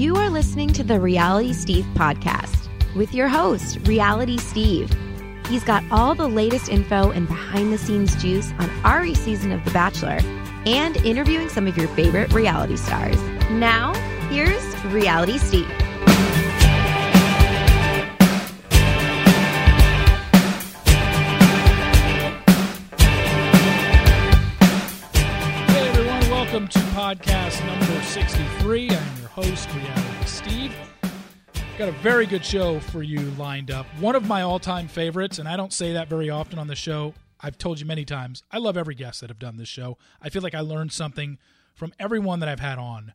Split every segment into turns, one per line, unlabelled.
You are listening to the Reality Steve podcast with your host, Reality Steve. He's got all the latest info and behind the scenes juice on Ari's season of The Bachelor and interviewing some of your favorite reality stars. Now, here's Reality Steve.
Hey everyone, welcome to podcast number 63. I'm Reality Steve. Got a very good show for you lined up. One of my all time favorites, and I don't say that very often on the show. I've told you many times, I love every guest that have done this show. I feel like I learned something from everyone that I've had on.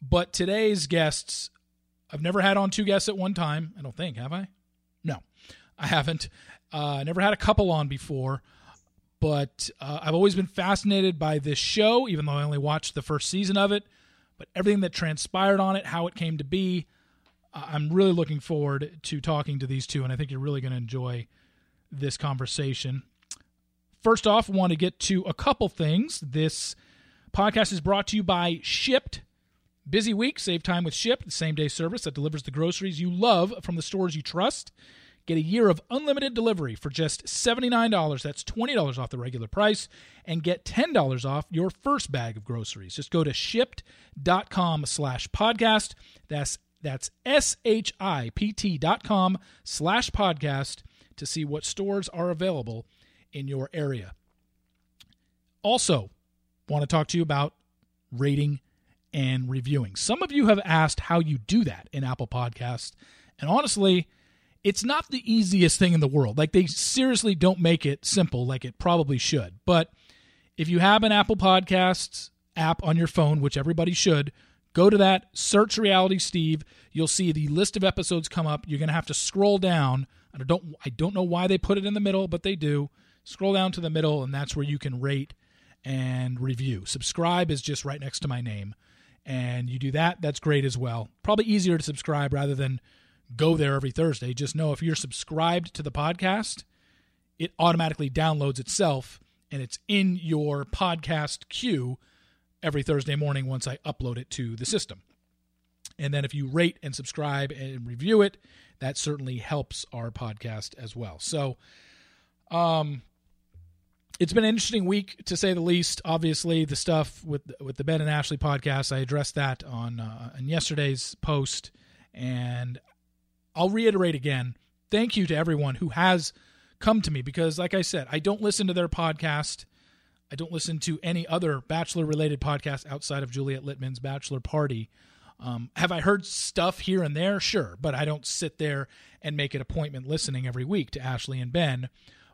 But today's guests, I've never had on two guests at one time. I don't think, have I? No, I haven't. Uh, never had a couple on before but uh, I've always been fascinated by this show, even though I only watched the first season of it. But everything that transpired on it, how it came to be, I'm really looking forward to talking to these two, and I think you're really going to enjoy this conversation. First off, I want to get to a couple things. This podcast is brought to you by Shipt. Busy week, save time with Shipt, the same day service that delivers the groceries you love from the stores you trust. Get a year of unlimited delivery for just $79. That's $20 off the regular price. And get $10 off your first bag of groceries. Just go to shipt.com slash podcast. That's that's S-H-I-P-T dot com slash podcast to see what stores are available in your area. Also, want to talk to you about rating and reviewing. Some of you have asked how you do that in Apple Podcasts. And honestly, it's not the easiest thing in the world. Like they seriously don't make it simple like it probably should. But if you have an Apple Podcasts app on your phone, which everybody should, go to that, search Reality Steve. You'll see the list of episodes come up. You're going to have to scroll down. I don't I don't know why they put it in the middle, but they do. Scroll down to the middle and that's where you can rate and review. Subscribe is just right next to my name. And you do that, that's great as well. Probably easier to subscribe rather than go there every Thursday. Just know if you're subscribed to the podcast, it automatically downloads itself and it's in your podcast queue every Thursday morning once I upload it to the system. And then if you rate and subscribe and review it, that certainly helps our podcast as well. So, um, it's been an interesting week to say the least. Obviously, the stuff with with the Ben and Ashley podcast, I addressed that on uh, on yesterday's post, and I'll reiterate again. Thank you to everyone who has come to me because, like I said, I don't listen to their podcast. I don't listen to any other Bachelor related podcast outside of Juliet Litman's Bachelor Party. Um, have I heard stuff here and there? Sure, but I don't sit there and make an appointment listening every week to Ashley and Ben.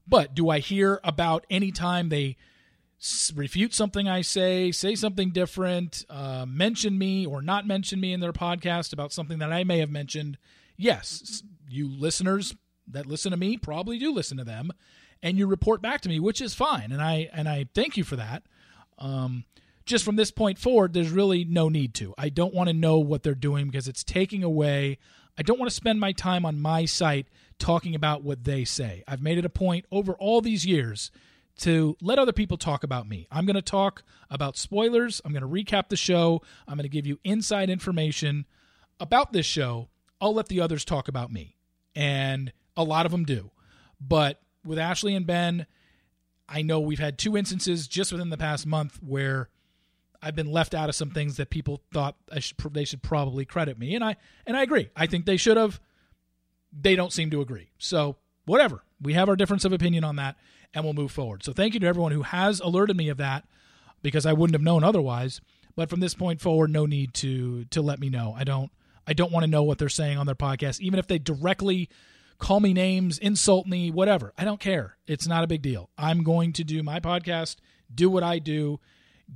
But do I hear about any time they refute something I say, say something different, uh, mention me or not mention me in their podcast about something that I may have mentioned? Yes, you listeners that listen to me probably do listen to them, and you report back to me, which is fine, and I and I thank you for that. Um, just from this point forward, there's really no need to. I don't want to know what they're doing because it's taking away. I don't want to spend my time on my site talking about what they say. I've made it a point over all these years to let other people talk about me. I'm going to talk about spoilers. I'm going to recap the show. I'm going to give you inside information about this show. I'll let the others talk about me. And a lot of them do. But with Ashley and Ben, I know we've had two instances just within the past month where I've been left out of some things that people thought should, they should probably credit me, and I and I agree. I think they should have. They don't seem to agree. So whatever, we have our difference of opinion on that, and we'll move forward. So thank you to everyone who has alerted me of that, because I wouldn't have known otherwise. But from this point forward, no need to to let me know. I don't I don't want to know what they're saying on their podcast, even if they directly call me names, insult me, whatever. I don't care. It's not a big deal. I'm going to do my podcast, do what I do,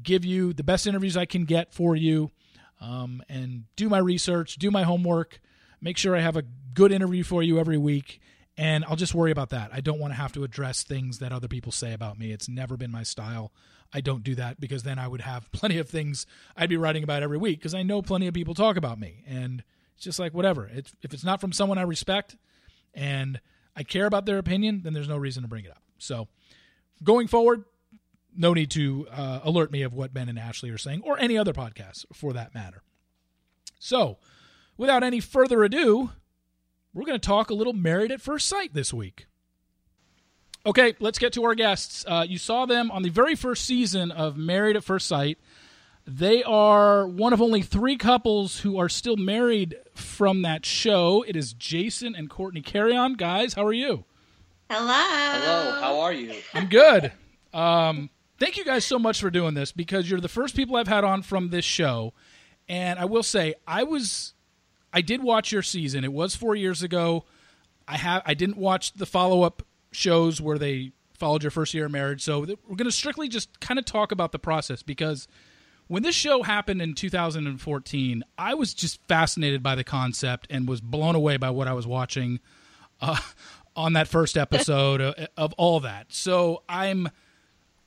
give you the best interviews I can get for you, um, and do my research, do my homework, make sure I have a good interview for you every week. And I'll just worry about that. I don't want to have to address things that other people say about me. It's never been my style. I don't do that because then I would have plenty of things I'd be writing about every week because I know plenty of people talk about me. And it's just like, whatever. It's, if it's not from someone I respect, and I care about their opinion, then there's no reason to bring it up. So going forward, no need to uh, alert me of what Ben and Ashley are saying or any other podcast for that matter. So without any further ado, we're going to talk a little Married at First Sight this week. Okay, let's get to our guests. Uh, you saw them on the very first season of Married at First Sight. They are one of only three couples who are still married from that show. It is Jason and Cortney Carrion. Guys, how are you?
Hello.
Hello. How are you?
I'm good. Um, thank you guys so much for doing this because you're the first people I've had on from this show. And I will say, I was, I did watch your season. It was four years ago. I have, I didn't watch the follow up shows where they followed your first year of marriage. So we're going to strictly just kind of talk about the process because when this show happened in 2014, I was just fascinated by the concept and was blown away by what I was watching uh, on that first episode of, of all that. So I'm,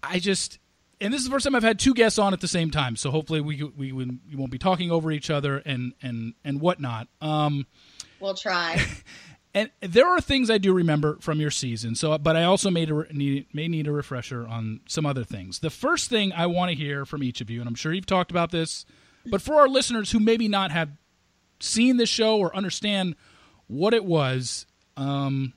I just, and this is the first time I've had two guests on at the same time. So hopefully we we, we won't be talking over each other and and and whatnot. Um,
we'll try.
and there are things I do remember from your season. So, but I also made a need, may need a refresher on some other things. The first thing I want to hear from each of you, and I'm sure you've talked about this, but for our listeners who maybe not have seen the show or understand what it was, um,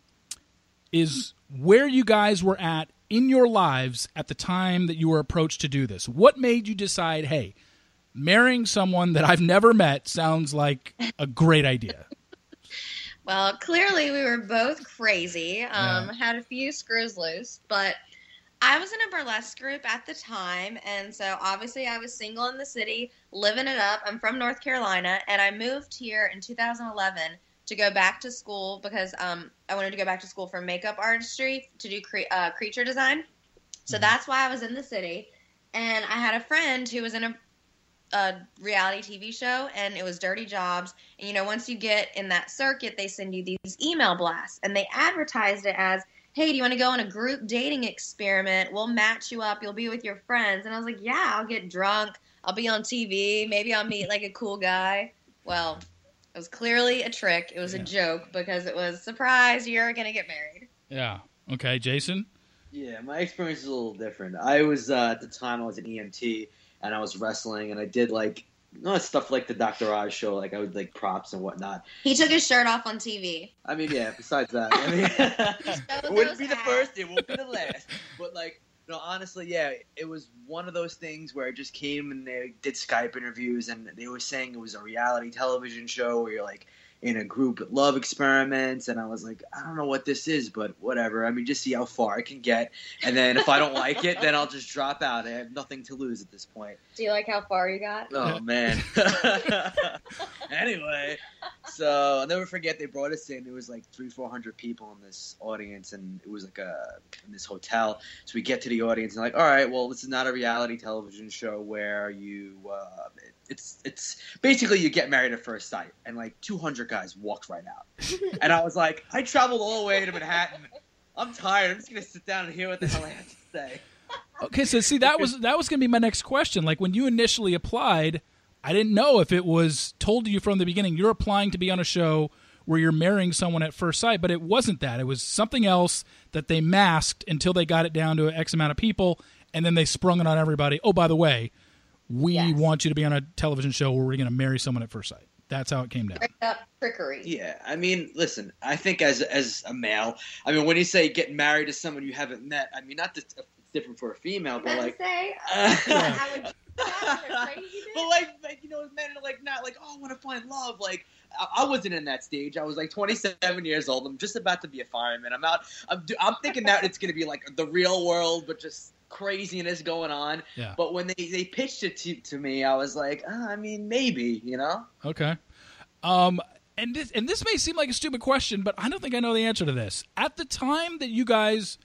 is where you guys were at in your lives at the time that you were approached to do this. What made you decide, hey, marrying someone that I've never met sounds like a great idea?
Well, clearly we were both crazy. Um, yeah. Had a few screws loose, but I was in a burlesque group at the time, and so obviously I was single in the city, living it up. I'm from North Carolina, and I moved here in 2011 to go back to school because um, I wanted to go back to school for makeup artistry to do cre- uh, creature design. So mm-hmm. that's why I was in the city, and I had a friend who was in a a reality TV show and it was Dirty Jobs. And you know, once you get in that circuit, they send you these email blasts and they advertised it as, hey, do you want to go on a group dating experiment? We'll match you up. You'll be with your friends. And I was like, yeah, I'll get drunk. I'll be on TV. Maybe I'll meet like a cool guy. Well, it was clearly a trick. It was yeah. a joke because it was surprise, you're going to get married.
Yeah. Okay, Jason?
Yeah, my experience is a little different. I was, uh, at the time, I was an EMT and I was wrestling, and I did like you stuff like the Dr. Oz show, like I would like props and whatnot.
He took his shirt off on TV.
I mean, yeah. Besides that, I mean, it wouldn't be hats. the first, it won't be the last. But like, no, honestly, yeah, it was one of those things where I just came and they did Skype interviews, and they were saying it was a reality television show where you're like in a group love experiments and I was like, I don't know what this is, but whatever. I mean, just see how far I can get. And then if I don't like it, then I'll just drop out. I have nothing to lose at this point.
Do you like how far you got?
Oh, man. anyway, so I'll never forget they brought us in. There was like three, 400 people in this audience, and it was like a, in this hotel. So we get to the audience and like, all right, well, this is not a reality television show where you, uh, it's it's basically you get married at first sight, and like 200 guys walked right out, and I was like, I traveled all the way to Manhattan. I'm tired. I'm just gonna sit down and hear what the hell I have to say.
Okay, so see that was that was gonna be my next question. Like when you initially applied, I didn't know if it was told to you from the beginning you're applying to be on a show where you're marrying someone at first sight, but it wasn't that. It was something else that they masked until they got it down to X amount of people, and then they sprung it on everybody. Oh, by the way, we yes. want you to be on a television show where we're going to marry someone at first sight. That's how it came down.
trickery.
Yeah, I mean, listen. I think as as a male, I mean, when you say getting married to someone you haven't met, I mean, not that it's different for a female, but like,
say, uh, yeah.
but like, like you know, men are like not like, oh, I want to find love. Like, I, I, wasn't in that stage. I was like 27 years old. I'm just about to be a fireman. I'm out. I'm, I'm thinking that it's gonna be like the real world, but just craziness going on.
Yeah.
But when they, they pitched it to, to me, I was like, oh, I mean, maybe, you know?
Okay. Um, and this, and this may seem like a stupid question, but I don't think I know the answer to this. At the time that you guys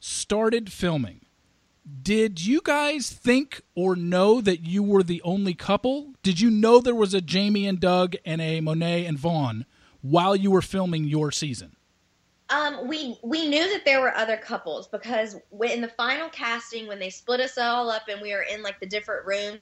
started filming, did you guys think or know that you were the only couple? Did you know there was a Jamie and Doug and a Monet and Vaughn while you were filming your season?
Um, we we knew that there were other couples because in the final casting, when they split us all up and we were in like the different rooms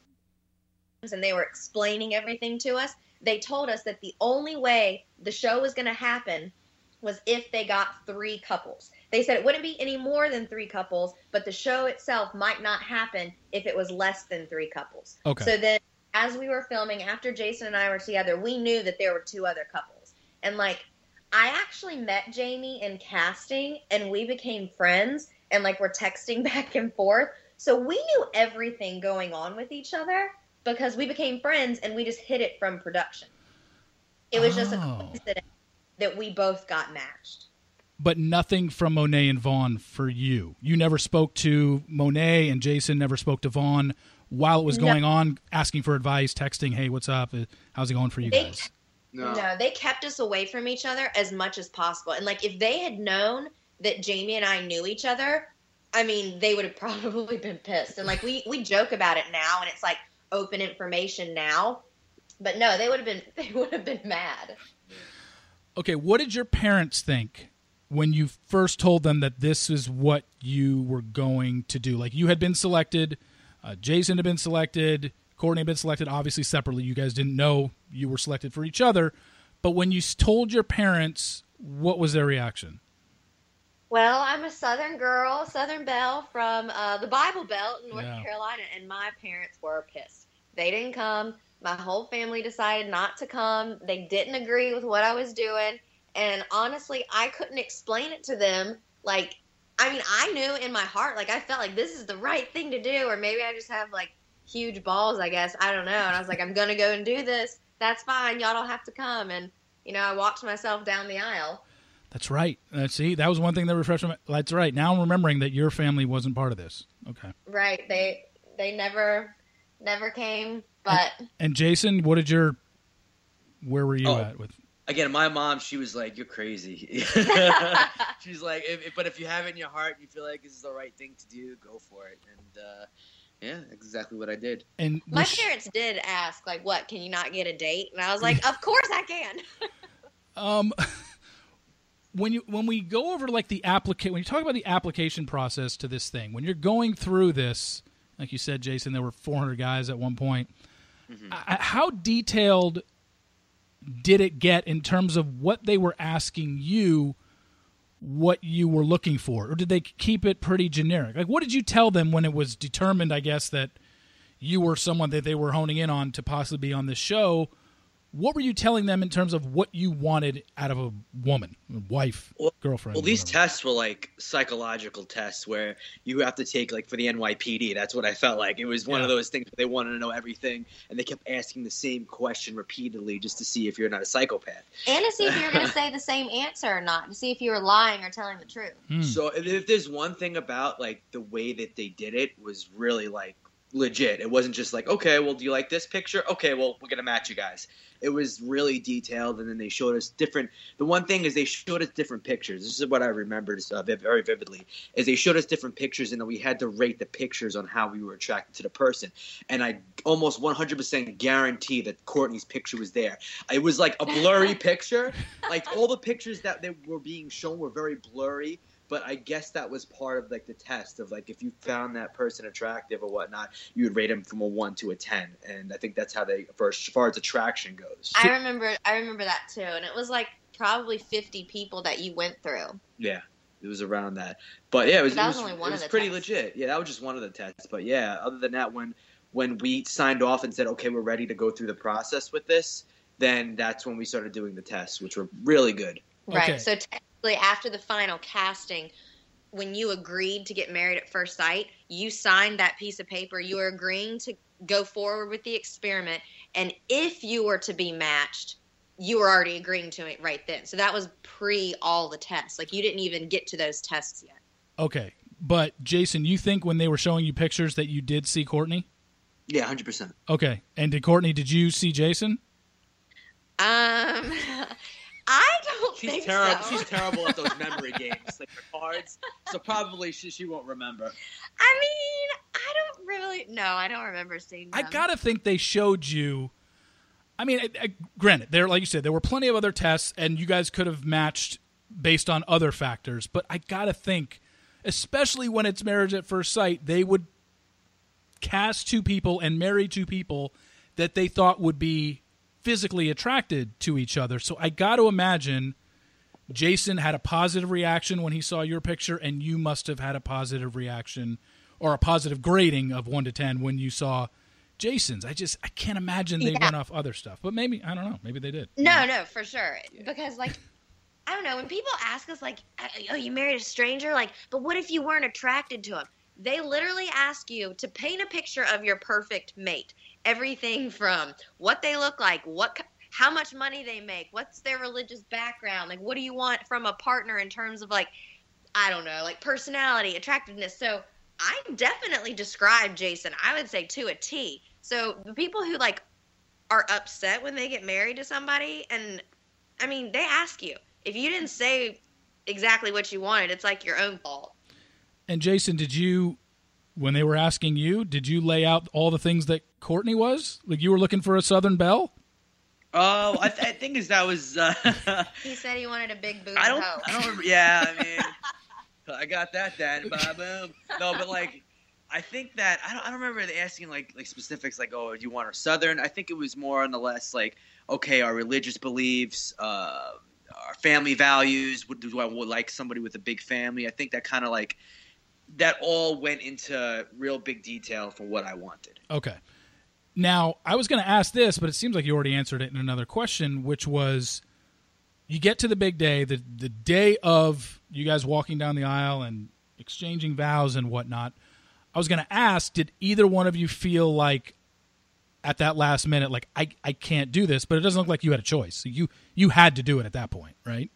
and they were explaining everything to us, they told us that the only way the show was going to happen was if they got three couples. They said it wouldn't be any more than three couples, but the show itself might not happen if it was less than three couples.
Okay.
So then as we were filming, after Jason and I were together, we knew that there were two other couples. And like, I actually met Jamie in casting and we became friends and like we're texting back and forth. So we knew everything going on with each other because we became friends and we just hid it from production. It was oh. just a oh. coincidence that we both got matched.
But nothing from Monet and Vaughn for you. You never spoke to Monet and Jason never spoke to Vaughn while it was going no. on, asking for advice, texting, "Hey, what's up? Uh, how's it going for you they, guys?"
No. no, they kept us away from each other as much as possible. And like, if they had known that Jamie and I knew each other, I mean, they would have probably been pissed. And like, we we joke about it now, and it's like open information now. But no, they would have been they would have been mad.
Okay, what did your parents think when you first told them that this is what you were going to do? Like you had been selected, uh, Jason had been selected, Cortney had been selected, obviously separately. You guys didn't know you were selected for each other. But when you told your parents, what was their reaction?
Well, I'm a Southern girl, Southern Belle from uh, the Bible Belt in North yeah. Carolina, and my parents were pissed. They didn't come. My whole family decided not to come. They didn't agree with what I was doing. And honestly, I couldn't explain it to them. Like, I mean, I knew in my heart, like, I felt like this is the right thing to do, or maybe I just have like huge balls, I guess. I don't know. And I was like, I'm going to go and do this. That's fine. Y'all don't have to come. And, you know, I walked myself down the aisle.
That's right. Uh, see, that was one thing that refreshed my. That's right. Now I'm remembering that your family wasn't part of this. Okay.
Right. They they never never came. But
and, and Jason, what did your where were you oh, at with?
Again, my mom, she was like, "You're crazy." She's like, if, if, "But if you have it in your heart, and you feel like this is the right thing to do, go for it." And uh, yeah, exactly what I did.
And my parents did ask, like, "What? Can you not get a date?" And I was like, "Of course I can."
um, when you when we go over like the application, when you talk about the application process to this thing, when you're going through this, like you said, Jason, there were 400 guys at one point. Mm-hmm. how detailed did it get in terms of what they were asking you? What you were looking for, or did they keep it pretty generic? Like, what did you tell them when it was determined, I guess, that you were someone that they were honing in on to possibly be on this show? What were you telling them in terms of what you wanted out of a woman, wife, well, girlfriend?
Well, these tests were like psychological tests where you have to take like for the NYPD. That's what I felt like. It was one yeah. of those things where they wanted to know everything, and they kept asking the same question repeatedly just to see if you're not a psychopath
and to see if you're going to say the same answer or not, to see if you were lying or telling the truth.
Hmm. So if there's one thing about like the way that they did it was really like legit. It wasn't just like, okay, well, do you like this picture? Okay, well, we're gonna match you guys it was really detailed, and then they showed us different. The one thing is they showed us different pictures. This is what I remembered uh, very vividly. Is they showed us different pictures, and then we had to rate the pictures on how we were attracted to the person. And I almost 100% guarantee that Cortney's picture was there. It was like a blurry picture. Like all the pictures that they were being shown were very blurry but I guess that was part of like the test of like if you found that person attractive or whatnot, you would rate him from a one to a ten, and I think that's how they for as far as attraction goes.
I remember, I remember that too, and it was like probably fifty people that you went through.
Yeah. It was around that, but yeah, it was. That was, it was, it was pretty tests. legit. Yeah, that was just one of the tests. But yeah, other than that, when when we signed off and said, okay, we're ready to go through the process with this, then that's when we started doing the tests, which were really good.
Right. Okay. So after the final casting, when you agreed to get married at first sight, you signed that piece of paper. You were agreeing to go forward with the experiment. And if you were to be matched, you were already agreeing to it right then. So that was pre all the tests. Like you didn't even get to those tests yet.
Okay. But Jason, you think when they were showing you pictures that you did see Cortney?
Yeah, 100%.
Okay. And did Cortney, did you see Jason?
Um I don't she's think
terrible.
so.
She's terrible at those memory games, like the cards. So probably she, she won't remember.
I mean, I don't really. No, I don't remember seeing. Them.
I gotta think they showed you. I mean, I, I, granted, there, like you said, there were plenty of other tests, and you guys could have matched based on other factors. But I gotta think, especially when it's marriage at first sight, they would cast two people and marry two people that they thought would be physically attracted to each other. So I got to imagine Jason had a positive reaction when he saw your picture, and you must have had a positive reaction or a positive grading of 1 to 10 when you saw Jason's. I just I can't imagine they
Yeah.
went off other stuff. But maybe I don't know. Maybe they did.
No, no, for sure. Because like I don't know, when people ask us like, uh, "Oh, you married a stranger?" Like, but what if you weren't attracted to him? They literally ask you to paint a picture of your perfect mate. Everything from what they look like, what how much money they make, what's their religious background, like what do you want from a partner in terms of like I don't know, like personality, attractiveness. So I definitely describe Jason, I would say to a T. So the people who like are upset when they get married to somebody and I mean, they ask you. If you didn't say exactly what you wanted, it's like your own fault.
And Jason, did you when they were asking you, did you lay out all the things that Cortney was? Like you were looking for a Southern Belle?
Oh, I, th- I think is that was. Uh,
He said he wanted a big booty
I don't.
hoe.
I don't remember. Yeah, I mean, I got that. Then, ba boom. No, but like, I think that I don't. I don't remember asking like like specifics like, oh, do you want her Southern? I think it was more on the less like, okay, our religious beliefs, uh, our family values. Would do I would like somebody with a big family? I think that kind of like that all went into real big detail for what I wanted.
Okay. Now, I was going to ask this, but it seems like you already answered it in another question, which was you get to the big day, the the day of you guys walking down the aisle and exchanging vows and whatnot. I was going to ask, did either one of you feel like at that last minute, like I, I can't do this, but it doesn't look like you had a choice. You you had to do it at that point, right?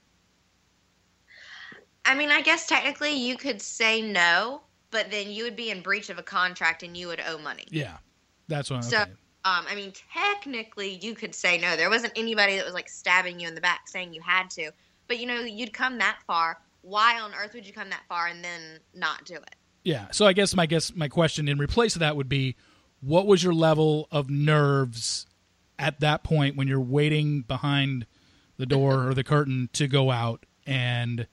I mean, I guess technically you could say no, but then you would be in breach of a contract and you would owe money.
Yeah, that's what.
I'm so,
Okay.
um, I mean, technically you could say no. There wasn't anybody that was like stabbing you in the back saying you had to. But you know, you'd come that far. Why on earth would you come that far and then not do it?
Yeah. So I guess my guess my question in replace of that would be, what was your level of nerves at that point when you're waiting behind the door or the curtain to go out and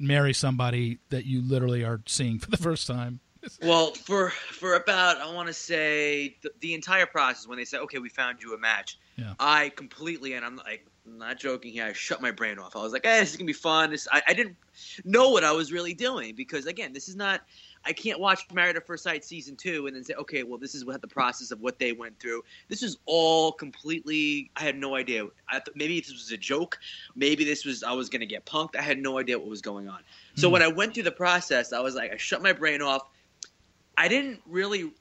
marry somebody that you literally are seeing for the first time?
Well, for for about I want to say the, the entire process when they said, "Okay, we found you a match,"
Yeah.
I completely and I'm like I'm not joking here. I shut my brain off. I was like, "Hey, this is gonna be fun." This, I, I didn't know what I was really doing because again, this is not. I can't watch Married at First Sight season two and then say, "Okay, well, this is what the process of what they went through." This is all completely. I had no idea. I th- maybe this was a joke. Maybe this was I was gonna get punked. I had no idea what was going on. So
Hmm.
when I went through the process, I was like, I shut my brain off. I didn't really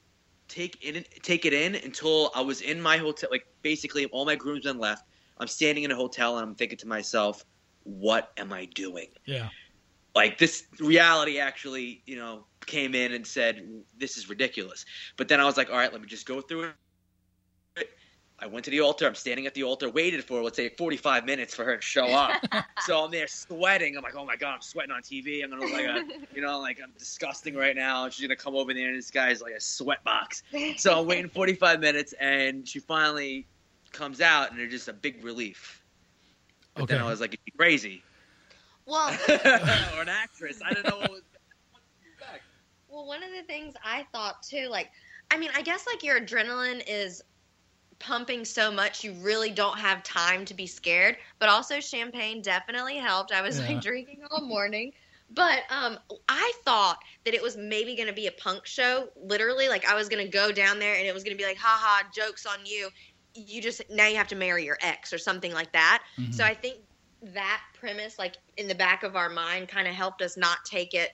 take in take it in until I was in my hotel. Like basically, all my groomsmen left. I'm standing in a hotel and I'm thinking to myself, "What am I doing?"
Yeah.
Like this reality actually, you know, came in and said, "This is ridiculous." But then I was like, "All right, let me just go through it." I went to the altar. I'm standing at the altar, waited for let's say 45 minutes for her to show up. so I'm there sweating. I'm like, oh my god, I'm sweating on TV. I'm gonna look like a, you know, like I'm disgusting right now. She's gonna come over there and this guy's like a sweat box. So I'm waiting 45 minutes, and she finally comes out, and it's just a big relief. But
Okay.
then I was like, "You crazy?"
Well,
or an actress. I don't know what was.
Well, one of the things I thought too, like, I mean, I guess like your adrenaline is pumping so much you really don't have time to be scared. But also, champagne definitely helped. I was
Yeah.
like drinking all morning. But um, I thought that it was maybe going to be a punk show. Literally, like I was going to go down there and it was going to be like, "Ha ha, jokes on you." You just now you have to marry your ex or something like that.
Mhm.
So I think that premise, like in the back of our mind, kind of helped us not take it.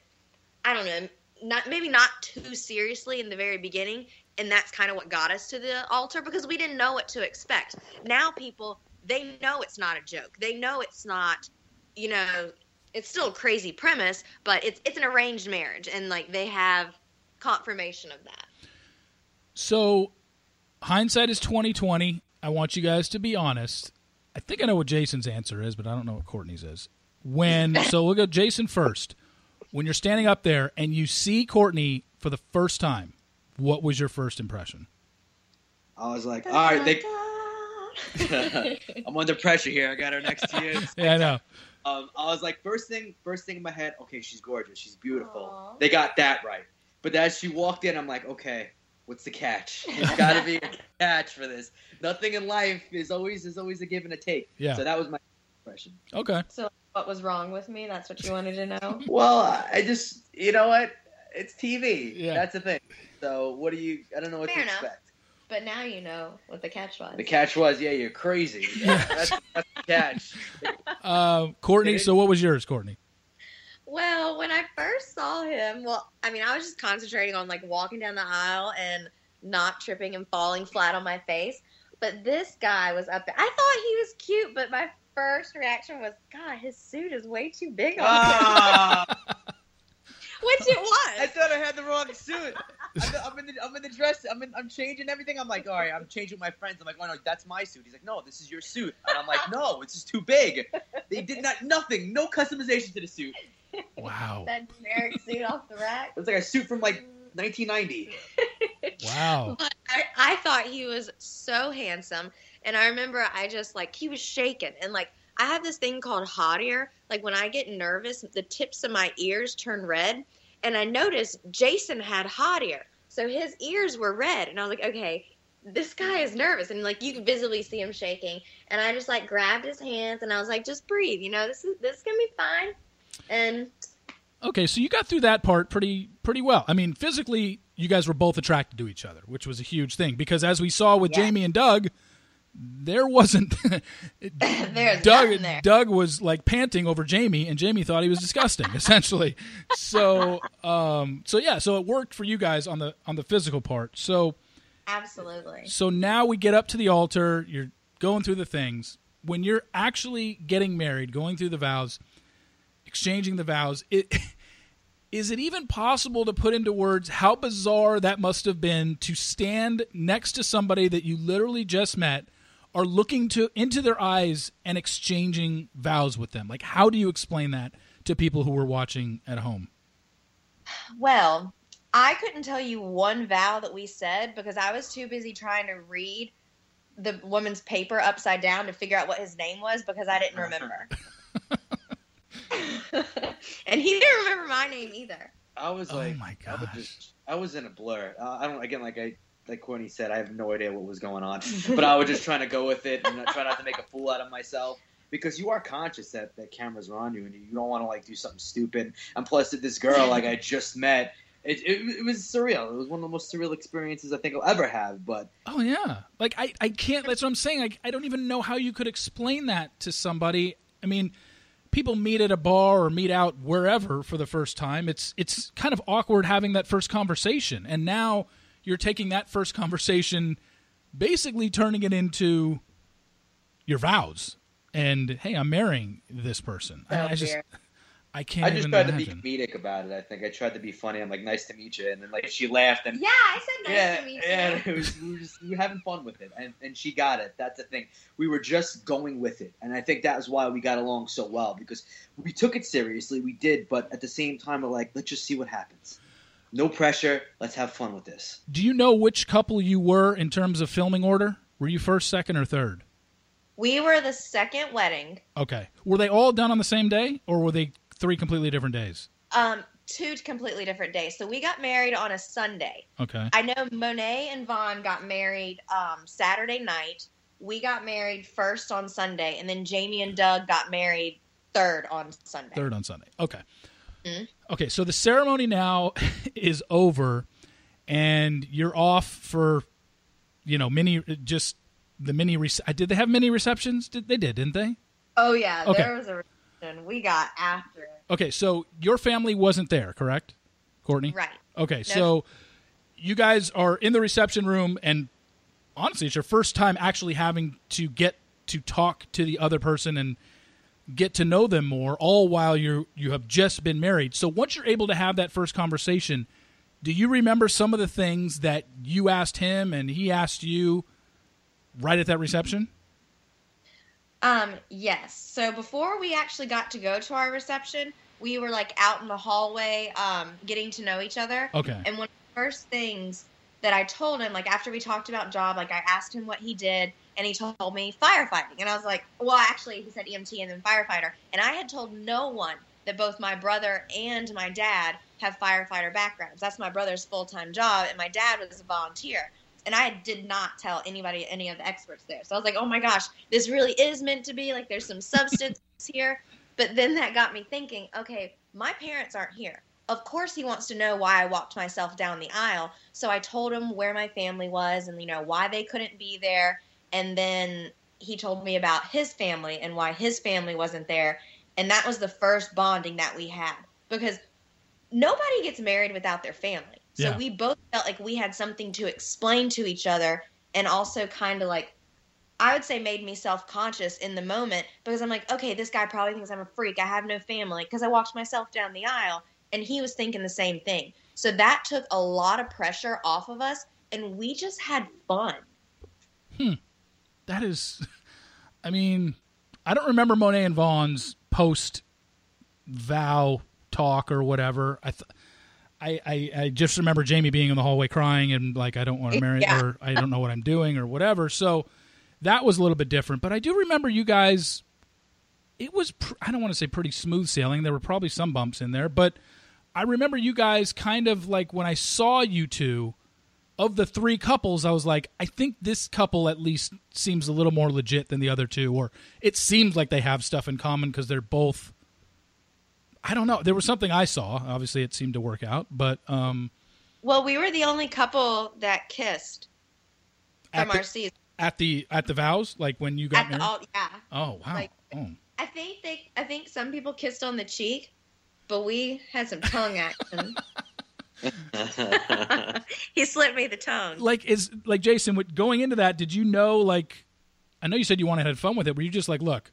I don't know, not maybe not too seriously in the very beginning, and that's kind of what got us to the altar because we didn't know what to expect. Now people they know it's not a joke. They know it's not, you know, it's still a crazy premise, but it's it's an arranged marriage, and like they have confirmation of that.
So, hindsight is twenty twenty. I want you guys to be honest. I think I know what Jason's answer is, but I don't know what Cortney's is. When so we'll go Jason first. When you're standing up there and you see Cortney for the first time, what was your first impression?
I was like, all right, they. I'm under pressure here. I got her next to you.
Yeah, I know.
Um, I was like, first thing, first thing in my head. Okay, she's gorgeous. She's beautiful.
Aw.
They got that right. But as she walked in, I'm like, okay, what's the catch? There's got to be a catch for this. Nothing in life is always is always a give and a take.
Yeah.
So that was my impression.
Okay.
So what was wrong with me? That's what you wanted to know.
Well, I just, you know what? It's TV.
Yeah.
That's the thing. So what do you? I don't know what
Fair
to
enough.
expect.
But now you know what the catch was.
The catch was, yeah, you're crazy. Yeah, that's, that's the catch.
Uh, Cortney, so what was yours, Cortney?
Well, when I first saw him, well, I mean, I was just concentrating on like walking down the aisle and not tripping and falling flat on my face. But this guy was up there. I thought he was cute, but my first reaction was, God, his suit is way too big on him. Ah. Which it was.
I thought I had the wrong suit. I'm, I'm in the I'm in the dress. I'm in, I'm changing everything. I'm like, all right, I'm changing with my friends. I'm like, oh no, that's my suit. He's like, no, this is your suit. And I'm like, no, it's just too big. They did not nothing, no customization to the suit.
Wow.
that generic suit off the rack.
It's like a suit from like 1990.
Wow.
But I, I thought he was so handsome, and I remember I just like he was shaking, and like I have this thing called hot ear. Like when I get nervous, the tips of my ears turn red, and I noticed Jason had hot ear, so his ears were red, and I was like, okay. This guy is nervous, and like you can visibly see him shaking. And I just like grabbed his hands, and I was like, "Just breathe, you know. This is this is gonna be fine." And
Okay, so you got through that part pretty pretty well. I mean, physically, you guys were both attracted to each other, which was a huge thing because as we saw with
Yeah.
Jamie and Doug, there wasn't
there's
Doug.
there.
Doug was like panting over Jamie, and Jamie thought he was disgusting, essentially. So, um, so yeah, so it worked for you guys on the on the physical part. So,
Absolutely.
so now we get up to the altar. You're going through the things. When you're actually getting married, going through the vows, exchanging the vows, it is it even possible to put into words how bizarre that must have been to stand next to somebody that you literally just met, are looking to into their eyes and exchanging vows with them? Like, how do you explain that to people who were watching at home?
Well, I couldn't tell you one vow that we said because I was too busy trying to read the woman's paper upside down to figure out what his name was because I didn't remember. and he didn't remember my name either.
I was like,
Oh
like,
my
I was, just, I was in a blur. Uh, I don't again like I like Cortney said, I have no idea what was going on, but I was just trying to go with it and try not to make a fool out of myself. Because you are conscious that, that cameras are on you and you don't want to like do something stupid. And plus, that this girl like I just met, it, it, it was surreal. It was one of the most surreal experiences I think I'll ever have. But
Oh yeah, like I, I can't. That's what I'm saying. Like I don't even know how you could explain that to somebody. I mean, people meet at a bar or meet out wherever for the first time. It's it's kind of awkward having that first conversation, and now you're taking that first conversation, basically turning it into your vows. And hey, I'm marrying this person. I,
Oh,
I just. I can't
I just
even
tried
imagine.
to be comedic about it. I think I tried to be funny. I'm like, nice to meet you, and then like she laughed and
Yeah, I said nice
yeah,
to meet
yeah,
you.
it was, we were just we were having fun with it, and and she got it. That's the thing. We were just going with it, and I think that was why we got along so well because we took it seriously. We did, but at the same time, we're like, let's just see what happens. No pressure. Let's have fun with this.
Do you know which couple you were in terms of filming order? Were you first, second, or third?
We were the second wedding.
Okay. Were they all done on the same day, or were they three completely different days?
Um, two completely different days. So we got married on a Sunday.
Okay.
I know Monet and Vaughn got married um, Saturday night. We got married first on Sunday, and then Jamie and Doug got married third on Sunday.
Third on Sunday. Okay.
Mhm.
Okay. So the ceremony now is over, and you're off for, you know, mini just the mini. Rece- did they have mini receptions? Did they did? Didn't they?
Oh yeah,
Okay.
there was a reception. We got after it.
Okay. So your family wasn't there, correct, Cortney?
Right.
Okay, so you guys are in the reception room, and honestly, it's your first time actually having to get to talk to the other person and get to know them more, all while you you have just been married. So once you're able to have that first conversation, do you remember some of the things that you asked him and he asked you right at that reception?
Um, yes. So before we actually got to go to our reception, we were like out in the hallway, um, getting to know each other.
Okay.
And one of the first things that I told him, like after we talked about job, like I asked him what he did, and he told me firefighting, and I was like, well, actually, he said EMT and then firefighter, and I had told no one that both my brother and my dad have firefighter backgrounds. That's my brother's full time job, and my dad was a volunteer. And I did not tell anybody, any of the experts there. So I was like, oh my gosh, this really is meant to be. Like, there's some substance here. But then that got me thinking, okay, my parents aren't here. Of course he wants to know why I walked myself down the aisle. So I told him where my family was and you know why they couldn't be there and then he told me about his family and why his family wasn't there and that was the first bonding that we had because nobody gets married without their family. So
Yeah.
we both felt like we had something to explain to each other and also kind of like I would say made me self conscious in the moment because I'm like, okay, this guy probably thinks I'm a freak. I have no family because I walked myself down the aisle and he was thinking the same thing. So that took a lot of pressure off of us and we just had fun. Hmm.
That is, I mean, I don't remember Monet and Vaughn's post vow talk or whatever. I, th- I, I, I just remember Jamie being in the hallway crying and like I don't want to marry
Yeah.
or I don't know what I'm doing or whatever. So that was a little bit different. But I do remember you guys. It was pr- I don't want to say pretty smooth sailing. There were probably some bumps in there, but I remember you guys kind of like when I saw you two of the three couples, I was like, I think this couple at least seems a little more legit than the other two, or it seems like they have stuff in common because they're both. I don't know. There was something I saw. Obviously, it seemed to work out, but um,
Well, we were the only couple that kissed
at
from
the,
our season.
at the at the vows, like when you got
At the,
married.
all, yeah.
oh wow!
like-
oh.
I think they I think some people kissed on the cheek, but we had some tongue action. he slipped me the tongue.
Like is like Jason. With going into that, did you know? Like, I know you said you wanted to have fun with it. Were you just like, look,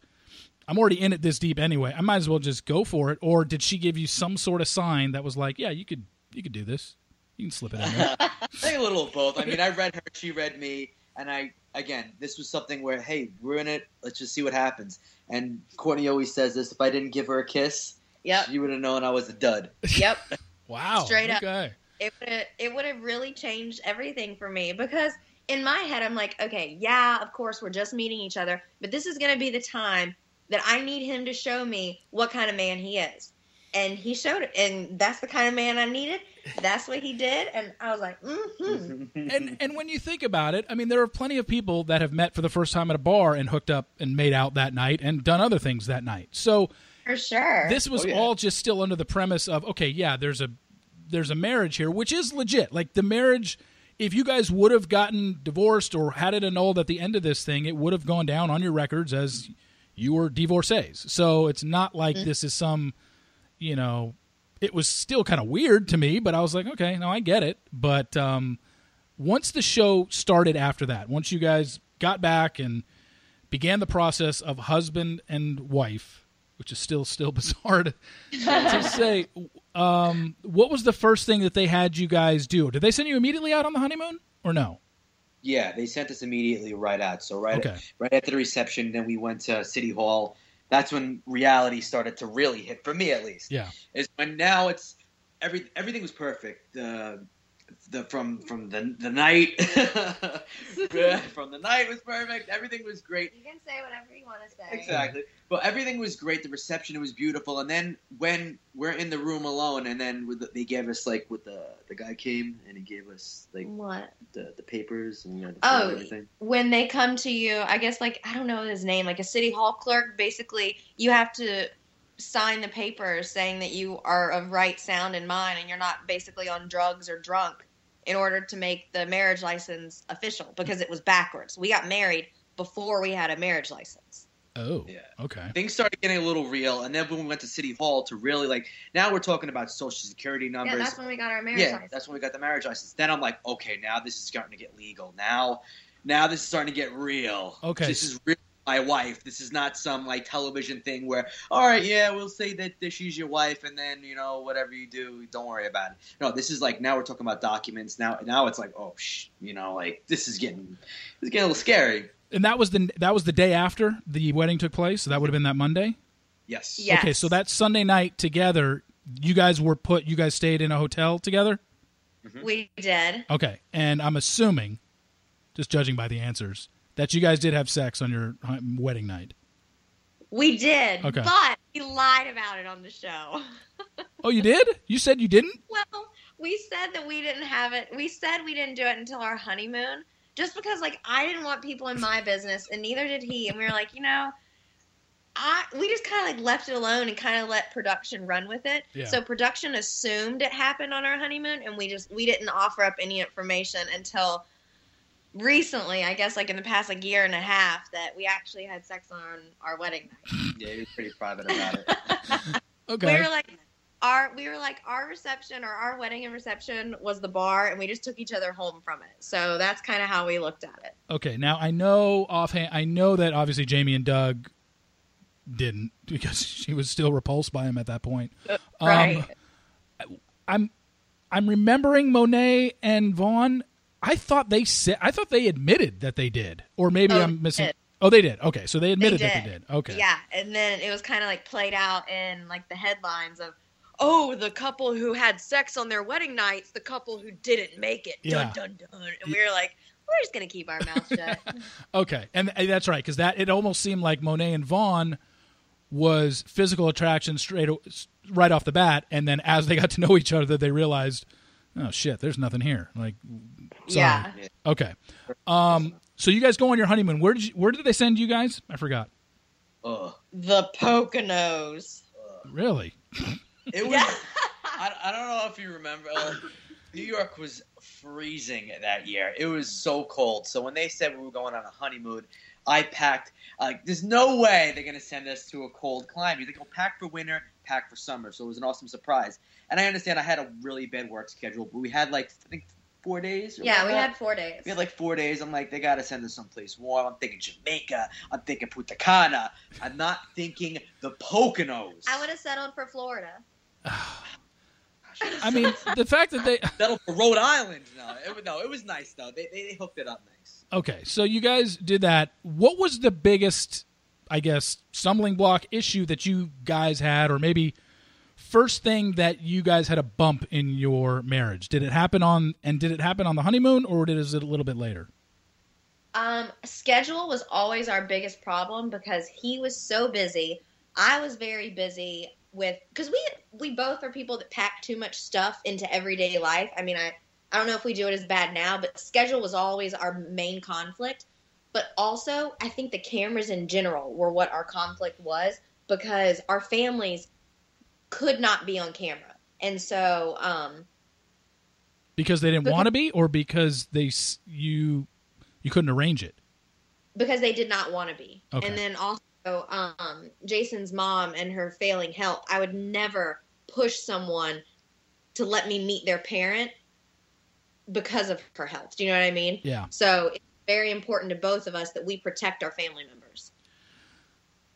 I'm already in it this deep anyway. I might as well just go for it. Or did she give you some sort of sign that was like, yeah, you could you could do this. You can slip it in there.
I think a little of both. I mean, I read her, she read me, and I again, this was something where, hey, we're in it. Let's just see what happens. And Cortney always says this: if I didn't give her a kiss,
Yep.
you would have known I was a dud.
Yep.
Wow.
Straight up.
Okay.
It would have it would have really changed everything for me because in my head I'm like, okay, yeah, of course we're just meeting each other, but this is going to be the time that I need him to show me what kind of man he is. And he showed it, and that's the kind of man I needed. That's what he did, and I was like, mm-hmm.
and and when you think about it, I mean, there are plenty of people that have met for the first time at a bar and hooked up and made out that night and done other things that night. So
for sure.
this was
Oh, yeah.
all just still under the premise of okay, yeah, there's a there's a marriage here, which is legit. Like the marriage, if you guys would have gotten divorced or had it annulled at the end of this thing, it would have gone down on your records as you were divorcees. So it's not like this is some, you know, it was still kind of weird to me, but I was like, okay, no, I get it. But um, once the show started after that, once you guys got back and began the process of husband and wife, which is still still bizarre to, to say. Um, what was the first thing that they had you guys do? Did they send you immediately out on the honeymoon or no?
Yeah, they sent us immediately right out. So right,
Okay.
right after the reception, then we went to City Hall. That's when reality started to really hit for me, at least.
Yeah.
Is when now it's every everything was perfect. The the from from the the night from the night was perfect. Everything was great.
you can say whatever you want to say.
Exactly. But everything was great. The reception was beautiful. And then when we're in the room alone, and then with the, they gave us like with the the guy came and he gave us like
What?
the, the papers and had to
Oh,
everything.
when they come to you, I guess like I don't know his name, like a city hall clerk. Basically, you have to sign the papers saying that you are of right sound and mind, and you're not basically on drugs or drunk, in order to make the marriage license official because it was backwards. We got married before we had a marriage license.
Oh.
Yeah.
Okay.
Things started getting a little real, and then when we went to City Hall to really like, now we're talking about social security numbers.
Yeah, that's when we got our marriage
Yeah,
license.
that's when we got the marriage license. Then I'm like, okay, now this is starting to get legal. Now, now this is starting to get real.
Okay.
this is real. My wife. This is not some like television thing where, all right, yeah, we'll say that, that she's your wife, and then you know whatever you do, don't worry about it. No, this is like now we're talking about documents. Now, now it's like, oh, shh, you know, like this is getting, this getting a little scary.
And that was the that was the day after the wedding took place. So that would have been that Monday.
Yes.
Yeah.
Okay, so that Sunday night together, you guys were put. You guys stayed in a hotel together.
we did.
Okay, and I'm assuming, just judging by the answers, that you guys did have sex on your wedding night.
We did.
Okay.
But we lied about it on the show.
Oh, you did? You said you didn't?
Well, we said that we didn't have it. We said we didn't do it until our honeymoon, just because like I didn't want people in my business, and neither did he. And we were like, you know, I we just kind of like left it alone and kind of let production run with it.
Yeah.
So production assumed it happened on our honeymoon, and we just we didn't offer up any information until recently. I guess like in the past like year and a half that we actually had sex on our wedding night.
Yeah, he was pretty private about it.
Okay.
We were like our we were like our reception or our wedding and reception was the bar, and we just took each other home from it. So that's kind of how we looked at it.
Okay, now I know offhand. I know that obviously Jamie and Doug didn't because she was still repulsed by him at that point.
Right.
Um, I'm I'm remembering Monet and Vaughn. I thought they said. I thought they admitted that they did, or maybe
Oh,
I'm missing.
did.
Oh, they did. Okay, so they
They
admitted that they did. Okay.
Yeah, and then it was kind of like played out in like the headlines of, oh, the couple who had sex on their wedding nights, the couple who didn't make it.
Yeah.
Dun dun dun. And we were like, we're just gonna keep our mouths shut.
Okay, and and that's right because that it almost seemed like Monet and Vaughn was physical attraction straight right off the bat, and then as they got to know each other, they realized, oh shit, there's nothing here. Like, sorry.
yeah.
Okay. Um. So you guys go on your honeymoon. Where did you, where did they send you guys? I forgot.
Ugh.
The Poconos.
Really?
It was.
Yeah.
I, I don't know if you remember. Uh, New York was freezing that year. It was so cold. So when they said we were going on a honeymoon, I packed. Like, there's no way they're gonna send us to a cold climate. They go pack for winter, pack for summer. So it was an awesome surprise. And I understand I had a really bad work schedule, but we had like I think four days. or
Yeah, we
whatever.
had four days.
We had like four days. I'm like, they gotta send us someplace warm. I'm thinking Jamaica. I'm thinking Punta Cana. I'm not thinking the Poconos.
I would have settled for Florida.
I mean, the fact that they
settle for Rhode Island. No, it, was- no, it was nice though. They, they, they hooked it up nice.
okay, so you guys did that. What was the biggest, I guess, stumbling block issue that you guys had, or maybe first thing that you guys had a bump in your marriage? Did it happen on and did it happen on the honeymoon, or did it was it a little bit later?
Um, schedule was always our biggest problem because he was so busy. I was very busy with because we we both are people that pack too much stuff into everyday life. I mean, I I don't know if we do it as bad now, but schedule was always our main conflict. But also, I think the cameras in general were what our conflict was because our families could not be on camera, and so um,
Because they didn't want to be, or because they you you couldn't arrange it?
because they did not want to be.
Okay.
And then also, um, Jason's mom and her failing health. I would never push someone to let me meet their parent because of her health. Do you know what I mean?
Yeah.
So it's very important to both of us that we protect our family members.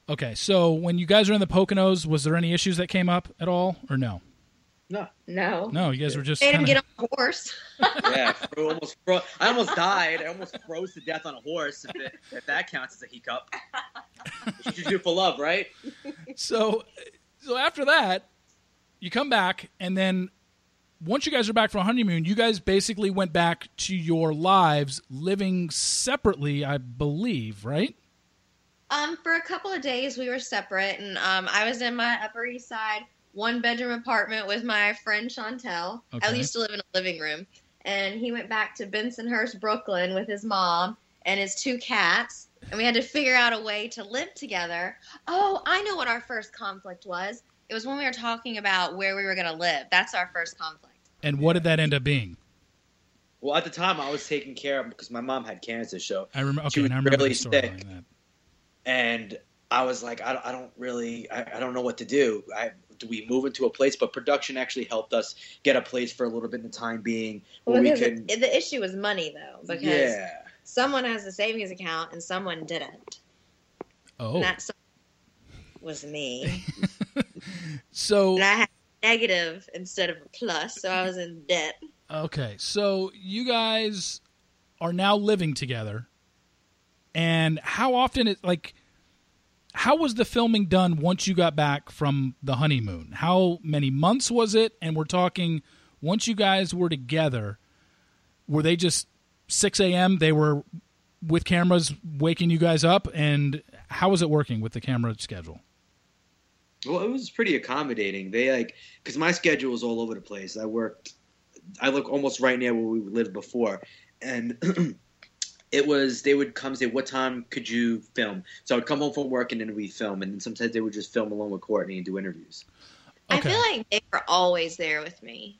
Okay, so when you guys were in the Poconos, was there any issues that came up at all, or no?
No.
No.
No, you guys were just
Made
kinda-
get on a horse.
Yeah, fro- almost fro- I almost died. I almost froze to death on a horse. If, it, if that counts as a hiccup, what you do for love, right?
so so after that you come back and then once you guys are back from honeymoon you guys basically went back to your lives living separately i believe right
Um, for a couple of days we were separate, and um, I was in my Upper East Side one bedroom apartment with my friend Chantel. I used to live in a living room, and he went back to Bensonhurst, Brooklyn, with his mom and his two cats, and we had to figure out a way to live together. Oh, I know what our first conflict was. It was when we were talking about where we were going to live. That's our first conflict.
and what did that end up being
Well, at the time, I was taking care of him because my mom had cancer. So
i remember
She was
and i remember
really
the story
sick.
Behind that
and I was like, I, I don't really, I, I don't know what to do. I, do we move into a place? But production actually helped us get a place for a little bit in the time being where we
Because
can.
it- the issue was money, though, because
yeah.
someone has a savings account and someone didn't.
oh
And that was me.
so
And I had negative instead of a plus, so I was in debt.
Okay, so you guys are now living together, and how often it like? How was the filming done once you got back from the honeymoon? How many months was it? And we're talking once you guys were together, were they just six a.m. They were with cameras waking you guys up, and how was it working with the camera schedule?
Well, it was pretty accommodating. They like because my schedule was all over the place. I worked, I look almost right near where we lived before, and it was they would come say, "What time could you film?" So I would come home from work and then we film, and then sometimes they would just film along with Cortney and do interviews.
Okay. I feel like they were always there with me.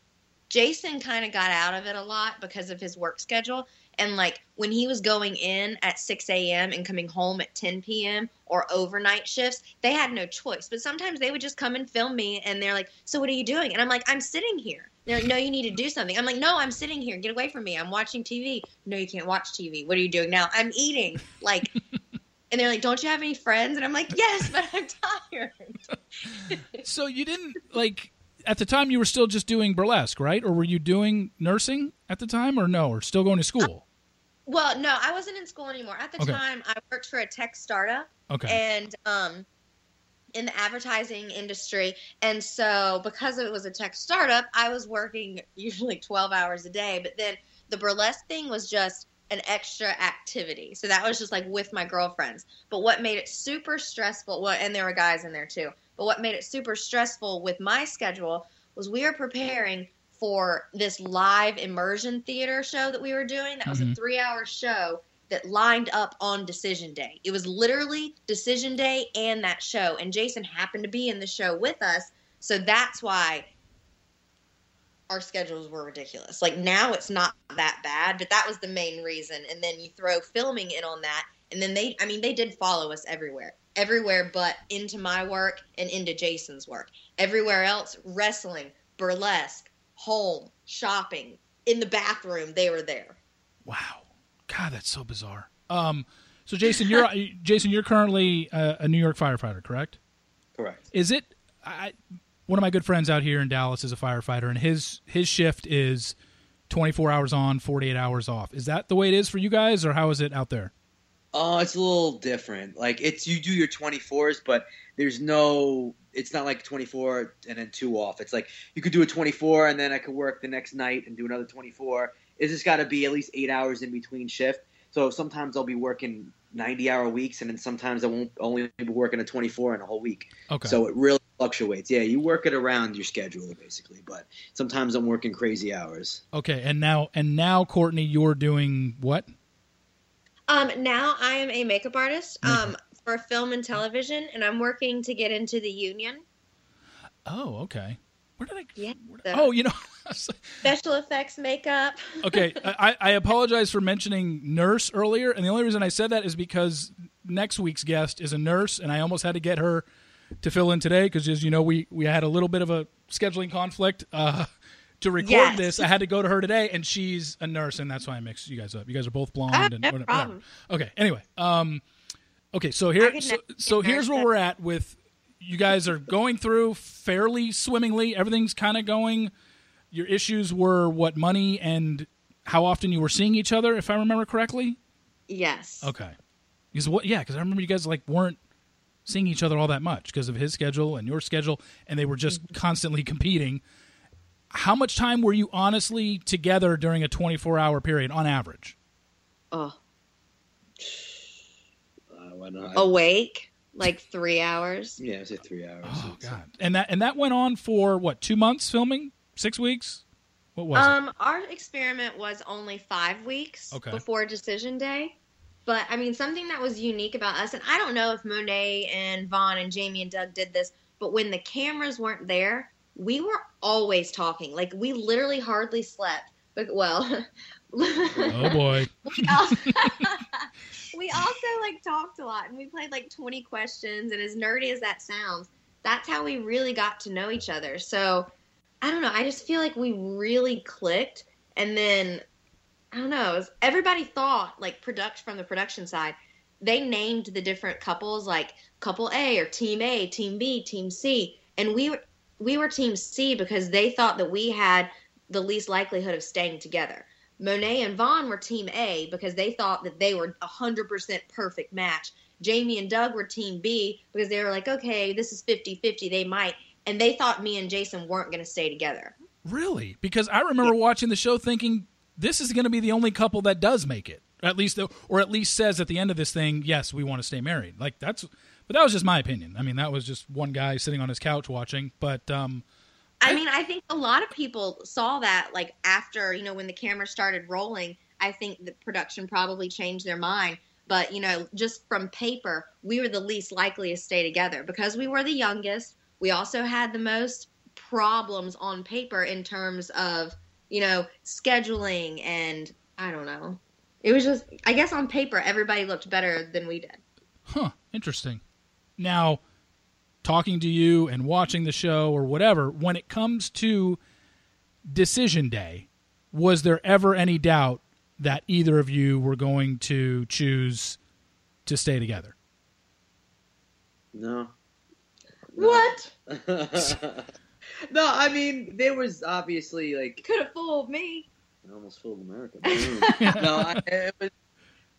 Jason kind of got out of it a lot because of his work schedule. And like when he was going in at 6 a.m. and coming home at 10 p.m. or overnight shifts, they had no choice. But sometimes they would just come and film me and they're like, So what are you doing? And I'm like, I'm sitting here. They're like, No, you need to do something. I'm like, No, I'm sitting here. Get away from me. I'm watching TV. No, you can't watch TV. What are you doing now? I'm eating. Like, and they're like, Don't you have any friends? And I'm like, Yes, but I'm tired.
so you didn't like at the time you were still just doing burlesque, right? Or were you doing nursing at the time or no, or still going to school?
Well, no, I wasn't in school anymore. At the okay. time, I worked for a tech startup.
Okay.
And um, in the advertising industry, and so because it was a tech startup, I was working usually twelve hours a day. But then the burlesque thing was just an extra activity. So that was just like with my girlfriends. But what made it super stressful, well, and there were guys in there too. But what made it super stressful with my schedule was we were preparing for this live immersion theater show that we were doing. That was mm-hmm. a three hour show that lined up on decision day. It was literally decision day and that show. And Jason happened to be in the show with us. So that's why our schedules were ridiculous. Like now it's not that bad, but that was the main reason. And then you throw filming in on that. And then they, I mean, they did follow us everywhere, everywhere but into my work and into Jason's work. Everywhere else, wrestling, burlesque, home, shopping, in the bathroom, they were there.
Wow, God, that's so bizarre. Um, so Jason, you're Jason, you're currently a, a, New York firefighter, correct?
Correct.
Is it? I, one of my good friends out here in Dallas is a firefighter, and his his shift is 24 hours on, 48 hours off. Is that the way it is for you guys, or how is it out there?
Oh, it's a little different. Like it's you do your 24s, but there's no it's not like 24 and then two off. It's like you could do a 24 and then I could work the next night and do another 24. It's just got to be at least eight hours in between shift. So sometimes I'll be working 90 hour weeks and then sometimes I won't only be working a 24 in a whole week.
Okay.
So it really fluctuates. Yeah, you work it around your schedule basically, but sometimes I'm working crazy hours.
Okay, and now and now Cortney, you're doing what?
Um, now I am a makeup artist. Um, for film and television, and I'm working to get into the union.
Oh, okay. Where did I?
Yeah.
Did I, oh, you know,
special effects makeup.
okay, I, I apologize for mentioning nurse earlier, and the only reason I said that is because next week's guest is a nurse, and I almost had to get her to fill in today because, as you know, we we had a little bit of a scheduling conflict. Uh, to record yes. this, I had to go to her today, and she's a nurse, and that's why I mixed you guys up. You guys are both blonde, ah, and
no whatever. Problem.
Okay. Anyway, um, Okay, so here, so, so here's where we're at with you guys are going through fairly swimmingly. Everything's kind of going. Your issues were what money and how often you were seeing each other, if I remember correctly.
Yes.
Okay. Because what? Yeah, because I remember you guys like weren't seeing each other all that much because of his schedule and your schedule, and they were just mm-hmm. constantly competing. How much time were you honestly together during a 24 hour period on average?
Oh, Awake like three hours.
Yeah, it's like three hours.
Oh god! And that and that went on for what? Two months filming? Six weeks? What was
um,
it?
Our experiment was only five weeks
okay.
before decision day. But I mean, something that was unique about us, and I don't know if Monet and Vaughn and Jamie and Doug did this, but when the cameras weren't there, we were always talking. Like we literally hardly slept. But well,
oh boy.
we also like talked a lot and we played like 20 questions and as nerdy as that sounds that's how we really got to know each other. So i don't know i just feel like we really clicked and then i don't know was, everybody thought like production from the production side they named the different couples like couple a or team a team b team c and we were we were team c because they thought that we had the least likelihood of staying together Monet and Vaughn were team A because they thought that they were a 100% perfect match. Jamie and Doug were team B because they were like, okay, this is 50 50. They might. And they thought me and Jason weren't going to stay together.
Really? Because I remember yeah. watching the show thinking this is going to be the only couple that does make it. At least, or at least says at the end of this thing, yes, we want to stay married. Like that's, but that was just my opinion. I mean, that was just one guy sitting on his couch watching. But um,
I mean, I think a lot of people saw that like after, you know, when the camera started rolling. I think the production probably changed their mind. But, you know, just from paper, we were the least likely to stay together because we were the youngest. We also had the most problems on paper in terms of, you know, scheduling and I don't know. It was just, I guess on paper, everybody looked better than we did.
Huh. Interesting. Now, talking to you and watching the show or whatever, when it comes to decision day, was there ever any doubt that either of you were going to choose to stay together?
No.
What?
no, I mean there was obviously like
could have fooled me.
I almost fooled America. no, I, it was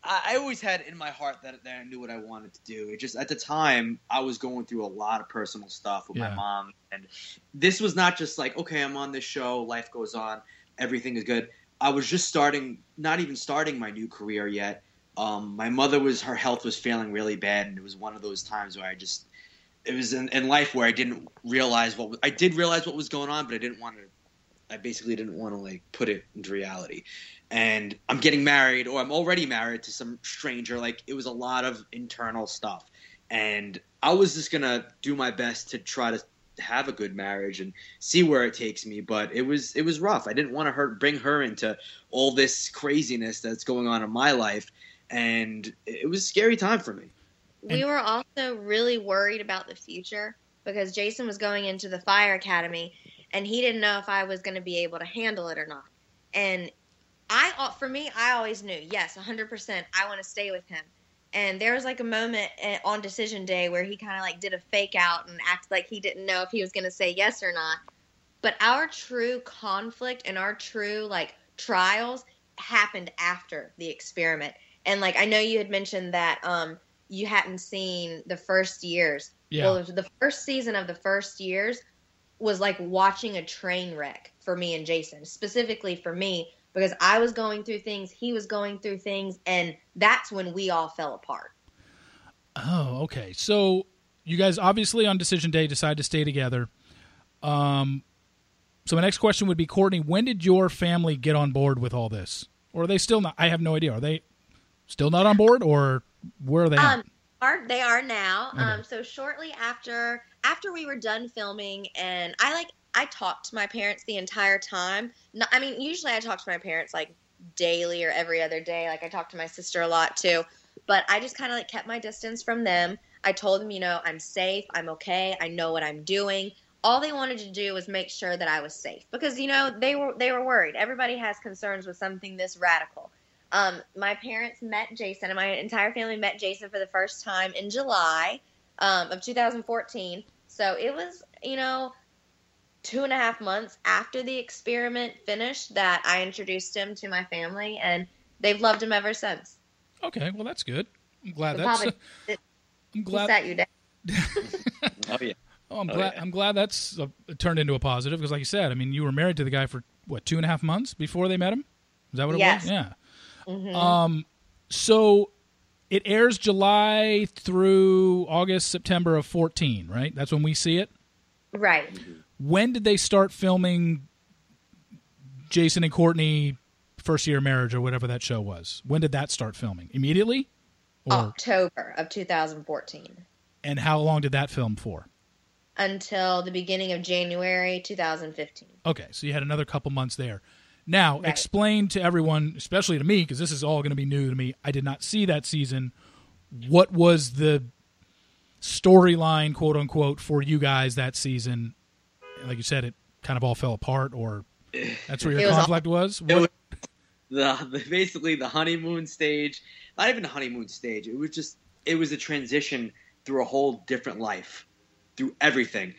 I always had in my heart that, that I knew what I wanted to do. It just at the time I was going through a lot of personal stuff with yeah. my mom, and this was not just like okay, I'm on this show, life goes on, everything is good. I was just starting, not even starting my new career yet. Um, my mother was her health was failing really bad, and it was one of those times where I just it was in, in life where I didn't realize what I did realize what was going on, but I didn't want to. I basically didn't want to like put it into reality and I'm getting married or I'm already married to some stranger. Like it was a lot of internal stuff. And I was just gonna do my best to try to have a good marriage and see where it takes me. But it was it was rough. I didn't want to hurt bring her into all this craziness that's going on in my life. And it was a scary time for me.
We were also really worried about the future because Jason was going into the fire academy and he didn't know if I was going to be able to handle it or not. And I uh, for me, I always knew, yes, 100%, I want to stay with him. And there was like a moment eh, on decision day where he kind of like did a fake out and acted like he didn't know if he was going to say yes or not. But our true conflict and our true like trials happened after the experiment. And like I know you had mentioned that um you hadn't seen the first years. Yeah. Well, the first season of the first years was like watching a train wreck for me and Jason, specifically for me because I was going through things, he was going through things, and that's when we all fell apart.
Oh, okay. So you guys obviously on decision day decide to stay together. Um, so my next question would be, Cortney, when did your family get on board with all this, or are they still not? I have no idea. Are they still not on board, or where are they? Um,
are they are now? Okay. Um, so shortly after after we were done filming, and I like I talked to my parents the entire time. Not, I mean, usually I talk to my parents like daily or every other day. Like I talk to my sister a lot too. But I just kind of like kept my distance from them. I told them, you know, I'm safe, I'm okay, I know what I'm doing. All they wanted to do was make sure that I was safe because you know they were they were worried. Everybody has concerns with something this radical. Um, my parents met Jason, and my entire family met Jason for the first time in July um, of 2014. So it was, you know, two and a half months after the experiment finished that I introduced him to my family, and they've loved him ever since.
Okay, well that's good. I'm glad that's. Uh,
I'm glad sat you down.
oh yeah.
Oh, I'm oh, glad. Yeah. I'm glad that's uh, turned into a positive because, like you said, I mean, you were married to the guy for what two and a half months before they met him. Is that what it
yes.
was? Yeah.
Mm-hmm.
Um. So it airs July through August, September of 14, right? That's when we see it.
Right.
When did they start filming Jason and Cortney first year marriage or whatever that show was? When did that start filming? Immediately?
Or? October of 2014.
And how long did that film for?
Until the beginning of January 2015.
Okay, so you had another couple months there. Now, right. explain to everyone, especially to me, because this is all going to be new to me. I did not see that season. What was the storyline, quote unquote, for you guys that season like you said, it kind of all fell apart, or that's where your conflict was.
was? was the, the basically the honeymoon stage, not even the honeymoon stage. It was just it was a transition through a whole different life, through everything.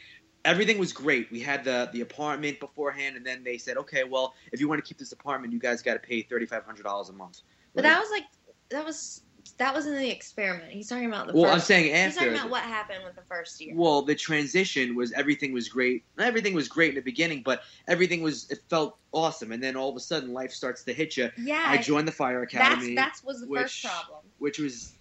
Everything was great. We had the the apartment beforehand, and then they said, okay, well, if you want to keep this apartment, you guys got to pay thirty five hundred dollars a month.
But that was like that was that was in the experiment. He's talking about the.
Well,
i
I'm saying after.
He's talking about what happened with the first year.
Well, the transition was everything was great. Everything was great in the beginning, but everything was it felt awesome, and then all of a sudden life starts to hit you.
Yeah.
I joined the fire academy.
That's was the which, first problem.
Which was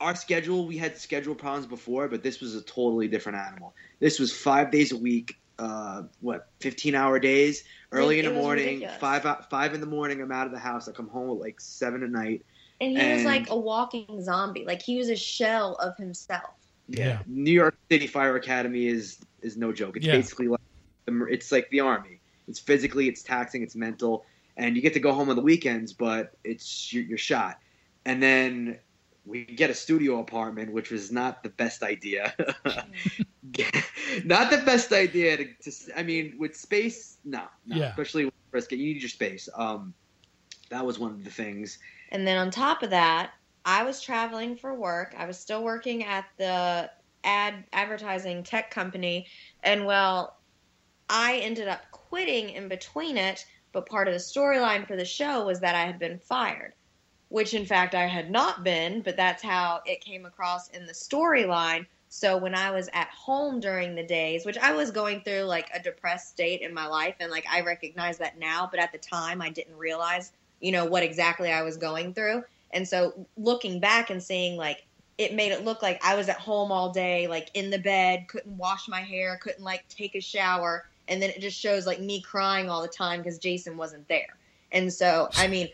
our schedule. We had schedule problems before, but this was a totally different animal. This was five days a week, uh, what 15 hour days early in the morning five five in the morning i'm out of the house i come home at like seven at night
and he and, was like a walking zombie like he was a shell of himself
yeah. yeah. new york city fire academy is is no joke it's yeah. basically like it's like the army it's physically it's taxing it's mental and you get to go home on the weekends but it's you're, you're shot and then we get a studio apartment, which was not the best idea. not the best idea to, to, I mean, with space, no, no yeah. especially with brisket, you need your space. Um, that was one of the things.
And then on top of that, I was traveling for work. I was still working at the ad advertising tech company, and well, I ended up quitting in between it. But part of the storyline for the show was that I had been fired which in fact I had not been, but that's how it came across in the storyline. So when I was at home during the days, which I was going through like a depressed state in my life, and like I recognize that now, but at the time I didn't realize, you know, what exactly I was going through. And so looking back and seeing like it made it look like I was at home all day, like in the bed, couldn't wash my hair, couldn't like take a shower. And then it just shows like me crying all the time because Jason wasn't there. And so, I mean,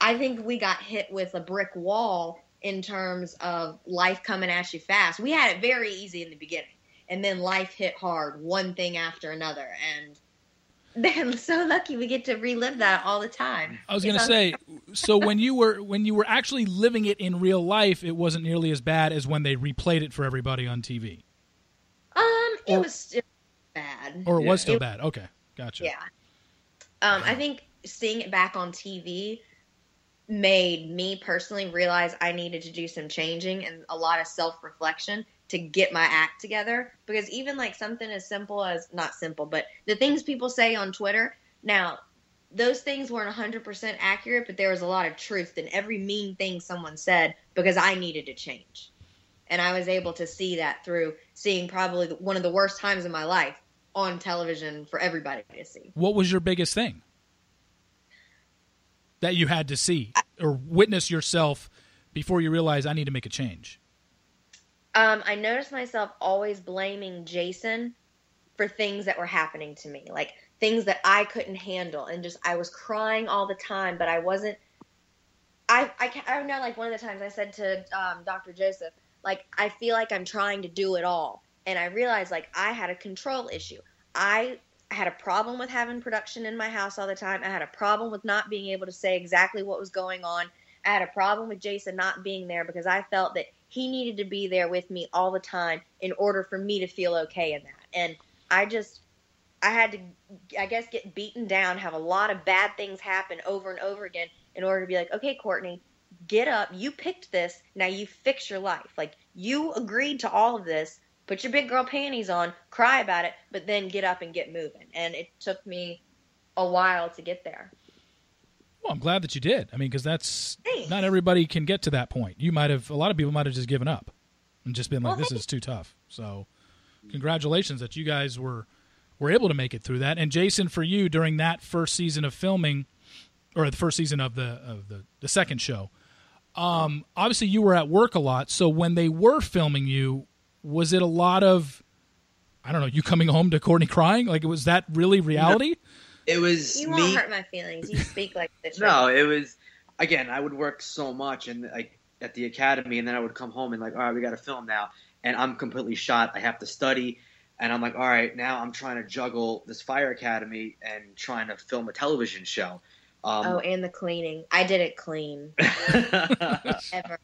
I think we got hit with a brick wall in terms of life coming at you fast. We had it very easy in the beginning, and then life hit hard, one thing after another, and then so lucky we get to relive that all the time.
I was going to say, so when you were when you were actually living it in real life, it wasn't nearly as bad as when they replayed it for everybody on TV.
Um, it or, was still bad,
or it was still it, bad. Okay, gotcha.
Yeah. Um, I think seeing it back on TV made me personally realize I needed to do some changing and a lot of self reflection to get my act together. Because even like something as simple as not simple, but the things people say on Twitter now, those things weren't 100% accurate, but there was a lot of truth in every mean thing someone said because I needed to change. And I was able to see that through seeing probably one of the worst times in my life on television for everybody to see.
What was your biggest thing? that you had to see or witness yourself before you realize I need to make a change?
Um, I noticed myself always blaming Jason for things that were happening to me, like things that I couldn't handle, and just I was crying all the time, but I wasn't. I I, can't, I know like one of the times I said to um, Dr. Joseph, like I feel like I'm trying to do it all, and I realized like I had a control issue. I I had a problem with having production in my house all the time. I had a problem with not being able to say exactly what was going on. I had a problem with Jason not being there because I felt that he needed to be there with me all the time in order for me to feel okay in that. And I just, I had to, I guess, get beaten down, have a lot of bad things happen over and over again in order to be like, okay, Cortney, get up. You picked this. Now you fix your life. Like, you agreed to all of this put your big girl panties on, cry about it, but then get up and get moving. And it took me a while to get there.
Well, I'm glad that you did. I mean, because that's Thanks. not everybody can get to that point. You might have, a lot of people might have just given up and just been like, well, "This is too tough." So, congratulations that you guys were were able to make it through that. And Jason, for you during that first season of filming, or the first season of the of the the second show, um, obviously you were at work a lot. So when they were filming you, was it a lot of I don't know, you coming home to Cortney crying? Like was that really reality?
It was
You
won't
hurt my feelings. You speak like truth.
No, it was again, I would work so much and like at the academy and then I would come home and like, all right, we gotta film now and I'm completely shot. I have to study and I'm like, all right, now I'm trying to juggle this fire academy and trying to film a television show.
Um, oh, and the cleaning. I did it clean
ever.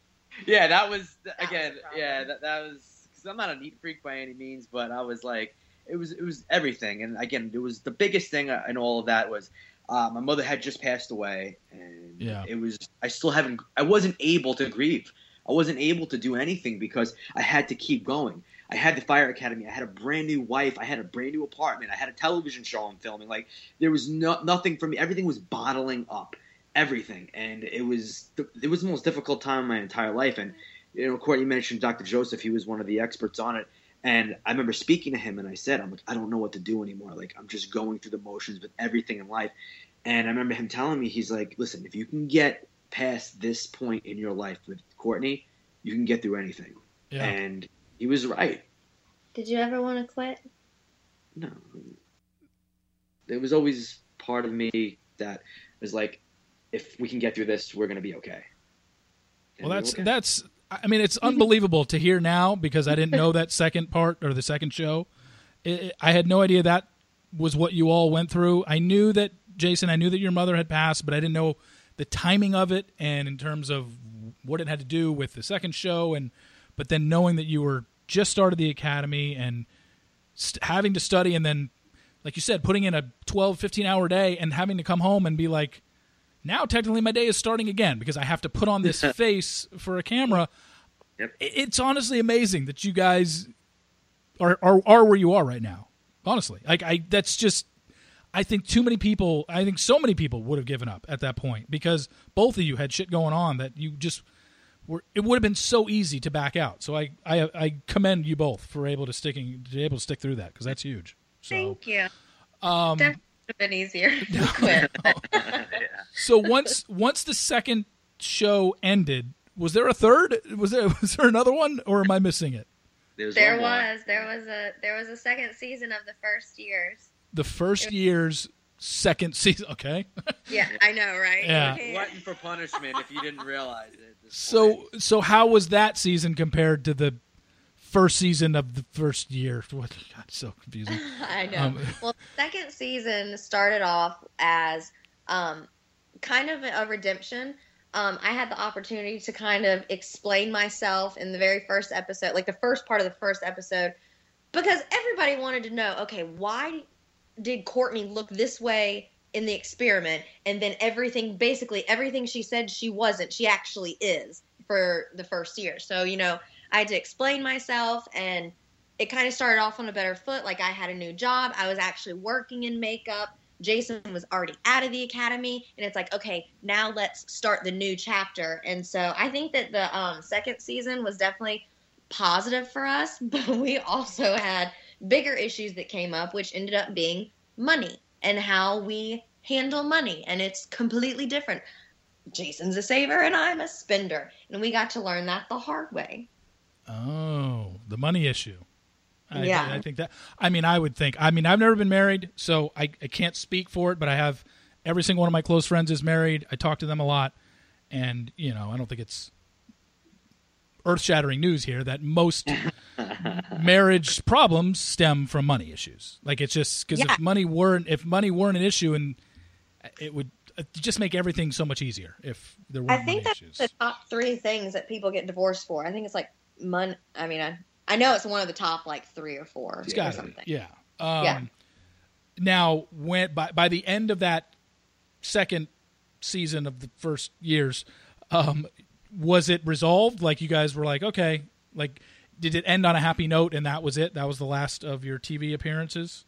Yeah, that was that again. Was yeah, that, that was because I'm not a neat freak by any means, but I was like, it was it was everything. And again, it was the biggest thing in all of that was uh, my mother had just passed away, and yeah. it was I still haven't I wasn't able to grieve. I wasn't able to do anything because I had to keep going. I had the fire academy. I had a brand new wife. I had a brand new apartment. I had a television show I'm filming. Like there was no, nothing for me. Everything was bottling up, everything, and it was it was the most difficult time of my entire life. And you know, Cortney mentioned Dr. Joseph. He was one of the experts on it. And I remember speaking to him and I said, I'm like, I don't know what to do anymore. Like, I'm just going through the motions with everything in life. And I remember him telling me, he's like, listen, if you can get past this point in your life with Cortney, you can get through anything. Yeah. And he was right.
Did you ever want to quit?
No. it was always part of me that was like, if we can get through this, we're gonna be okay.
And well, that's okay. that's. I mean, it's mm-hmm. unbelievable to hear now because I didn't know that second part or the second show. It, it, I had no idea that was what you all went through. I knew that Jason. I knew that your mother had passed, but I didn't know the timing of it and in terms of what it had to do with the second show and but then knowing that you were just started the academy and st- having to study and then like you said putting in a 12 15 hour day and having to come home and be like now technically my day is starting again because i have to put on this face for a camera
yep.
it's honestly amazing that you guys are, are are where you are right now honestly like i that's just I think too many people, I think so many people would have given up at that point because both of you had shit going on that you just were. It would have been so easy to back out. So I, I, I commend you both for able to sticking, to able to stick through that because that's huge. So,
Thank you.
Um,
that would have been easier to quit.
So once, once the second show ended, was there a third? Was there, was there another one, or am I missing it?
There was, there was, there was a, there was a second season of the first years
the first year's second season. Okay.
yeah, I know, right?
Yeah.
Glutton for punishment if you didn't realize it.
So, point. so how was that season compared to the first season of the first year? What? God, so confusing.
I know. Um, well, second season started off as um, kind of a redemption. Um, I had the opportunity to kind of explain myself in the very first episode, like the first part of the first episode, because everybody wanted to know, okay, why did Cortney look this way in the experiment and then everything basically everything she said she wasn't she actually is for the first year so you know i had to explain myself and it kind of started off on a better foot like i had a new job i was actually working in makeup jason was already out of the academy and it's like okay now let's start the new chapter and so i think that the um, second season was definitely positive for us but we also had bigger issues that came up, which ended up being money and how we handle money. And it's completely different. Jason's a saver and I'm a spender. And we got to learn that the hard way.
Oh, the money issue. I,
yeah.
I think that, I mean, I would think, I mean, I've never been married, so I, I can't speak for it, but I have every single one of my close friends is married. I talk to them a lot. And, you know, I don't think it's earth shattering news here that most marriage problems stem from money issues. Like it's just because yeah. if money weren't if money weren't an issue, and it would uh, just make everything so much easier if there were. I
think that's
issues.
the top three things that people get divorced for. I think it's like money. I mean, I, I know it's one of the top like three or four.
It's got
something.
Yeah. Um, yeah. Now, when by by the end of that second season of the first years, um, was it resolved? Like you guys were like, okay, like did it end on a happy note and that was it? That was the last of your TV appearances?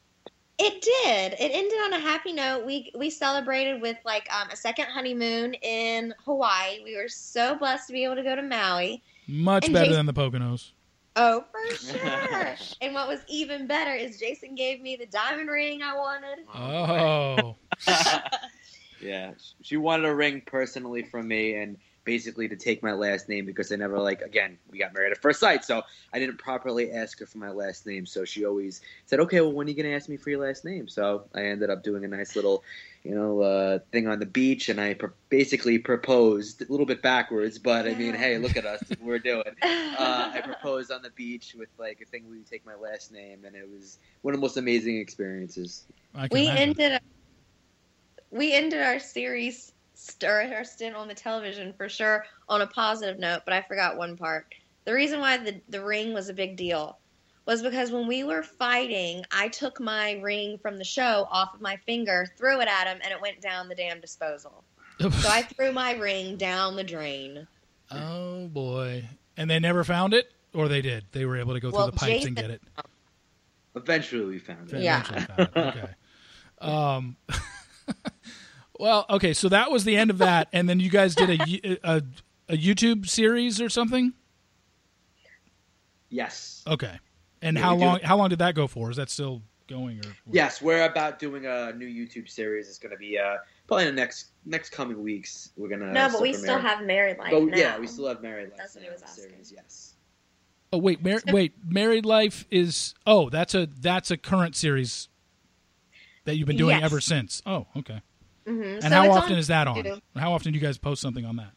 It did. It ended on a happy note. We we celebrated with like um, a second honeymoon in Hawaii. We were so blessed to be able to go to Maui.
Much and better Jason, than the Poconos.
Oh, for sure. and what was even better is Jason gave me the diamond ring I wanted.
Oh. oh.
yeah, she wanted a ring personally from me, and basically to take my last name because I never like again we got married at first sight, so I didn't properly ask her for my last name. So she always said, "Okay, well, when are you gonna ask me for your last name?" So I ended up doing a nice little, you know, uh, thing on the beach, and I pr- basically proposed a little bit backwards, but I mean, hey, look at us, we're doing. Uh, I proposed on the beach with like a thing where you take my last name, and it was one of the most amazing experiences.
We imagine. ended. We ended our series stir her stint on the television for sure on a positive note, but I forgot one part. The reason why the, the ring was a big deal was because when we were fighting, I took my ring from the show off of my finger, threw it at him, and it went down the damn disposal. so I threw my ring down the drain.
Oh boy! And they never found it, or they did. They were able to go well, through the pipes Jason, and get it.
Eventually, we found it.
Yeah.
Found it. Okay. Um, well, okay, so that was the end of that, and then you guys did a, a, a YouTube series or something.
Yes.
Okay. And yeah, how long? How long did that go for? Is that still going? Or
yes, we're about doing a new YouTube series. It's going to be uh, probably in the next next coming weeks. We're gonna.
No, but we still have Married Life.
But, yeah, we still have Married Life.
That's what he was asking.
Series, yes.
Oh wait, Mar- wait, Married Life is oh that's a that's a current series that you've been doing
Yes.
ever since. Oh, okay.
hmm
And
so
how often
on
is that on? How often do you guys post something on that?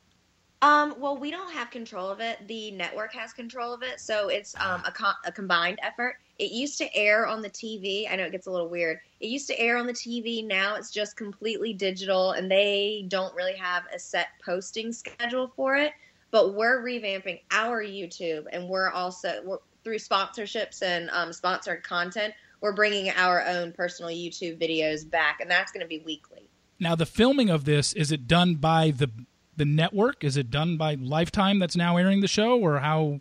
Um, well, we don't have control of it. The network has control of it, so it's um, a, a combined effort. It used to air on the TV. I know it gets a little weird. It used to air on the TV. Now it's just completely digital, and they don't really have a set posting schedule for it. But we're revamping our YouTube, and we're also we're, through sponsorships and um, sponsored content. We're bringing our own personal YouTube videos back, and that's going to be weekly.
Now, the filming of this is it done by the the network? Is it done by Lifetime that's now airing the show, or how?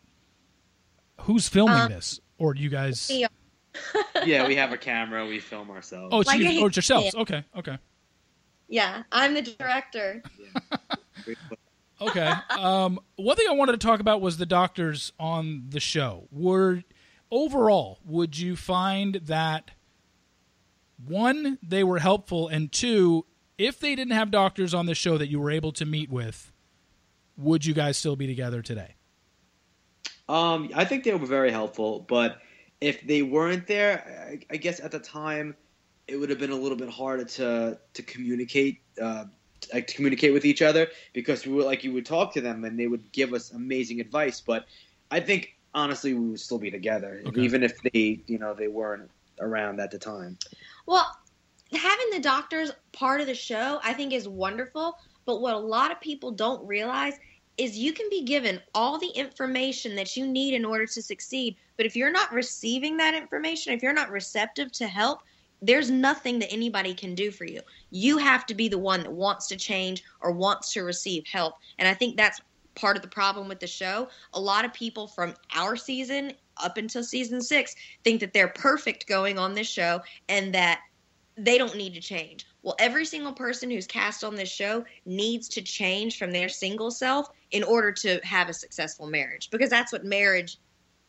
Who's filming
Um,
this, or do you guys?
yeah, we have a camera. We film ourselves.
Oh, it's
Like
you,
a-
oh, it's yourselves. Okay, okay,
Yeah, I'm the director.
okay. um, one thing I wanted to talk about was the doctors on the show. Were overall, would you find that one they were helpful, and two, if they didn't have doctors on the show that you were able to meet with, would you guys still be together today?
Um, I think they were very helpful, but if they weren't there, I, I guess at the time it would have been a little bit harder to to communicate, uh, like to communicate with each other because we were like you would talk to them and they would give us amazing advice. But I think honestly we would still be together,
Okay.
even if they you know they weren't around at the time.
Well, having the doctors part of the show, I think, is wonderful. But what a lot of people don't realize is you can be given all the information that you need in order to succeed. But if you're not receiving that information, if you're not receptive to help, there's nothing that anybody can do for you. You have to be the one that wants to change or wants to receive help. And I think that's part of the problem with the show. A lot of people from our season up until season six think that they're perfect going on this show and that they don't need to change. Well, every single person who's cast on this show needs to change from their single self in order to have a successful marriage because that's what marriage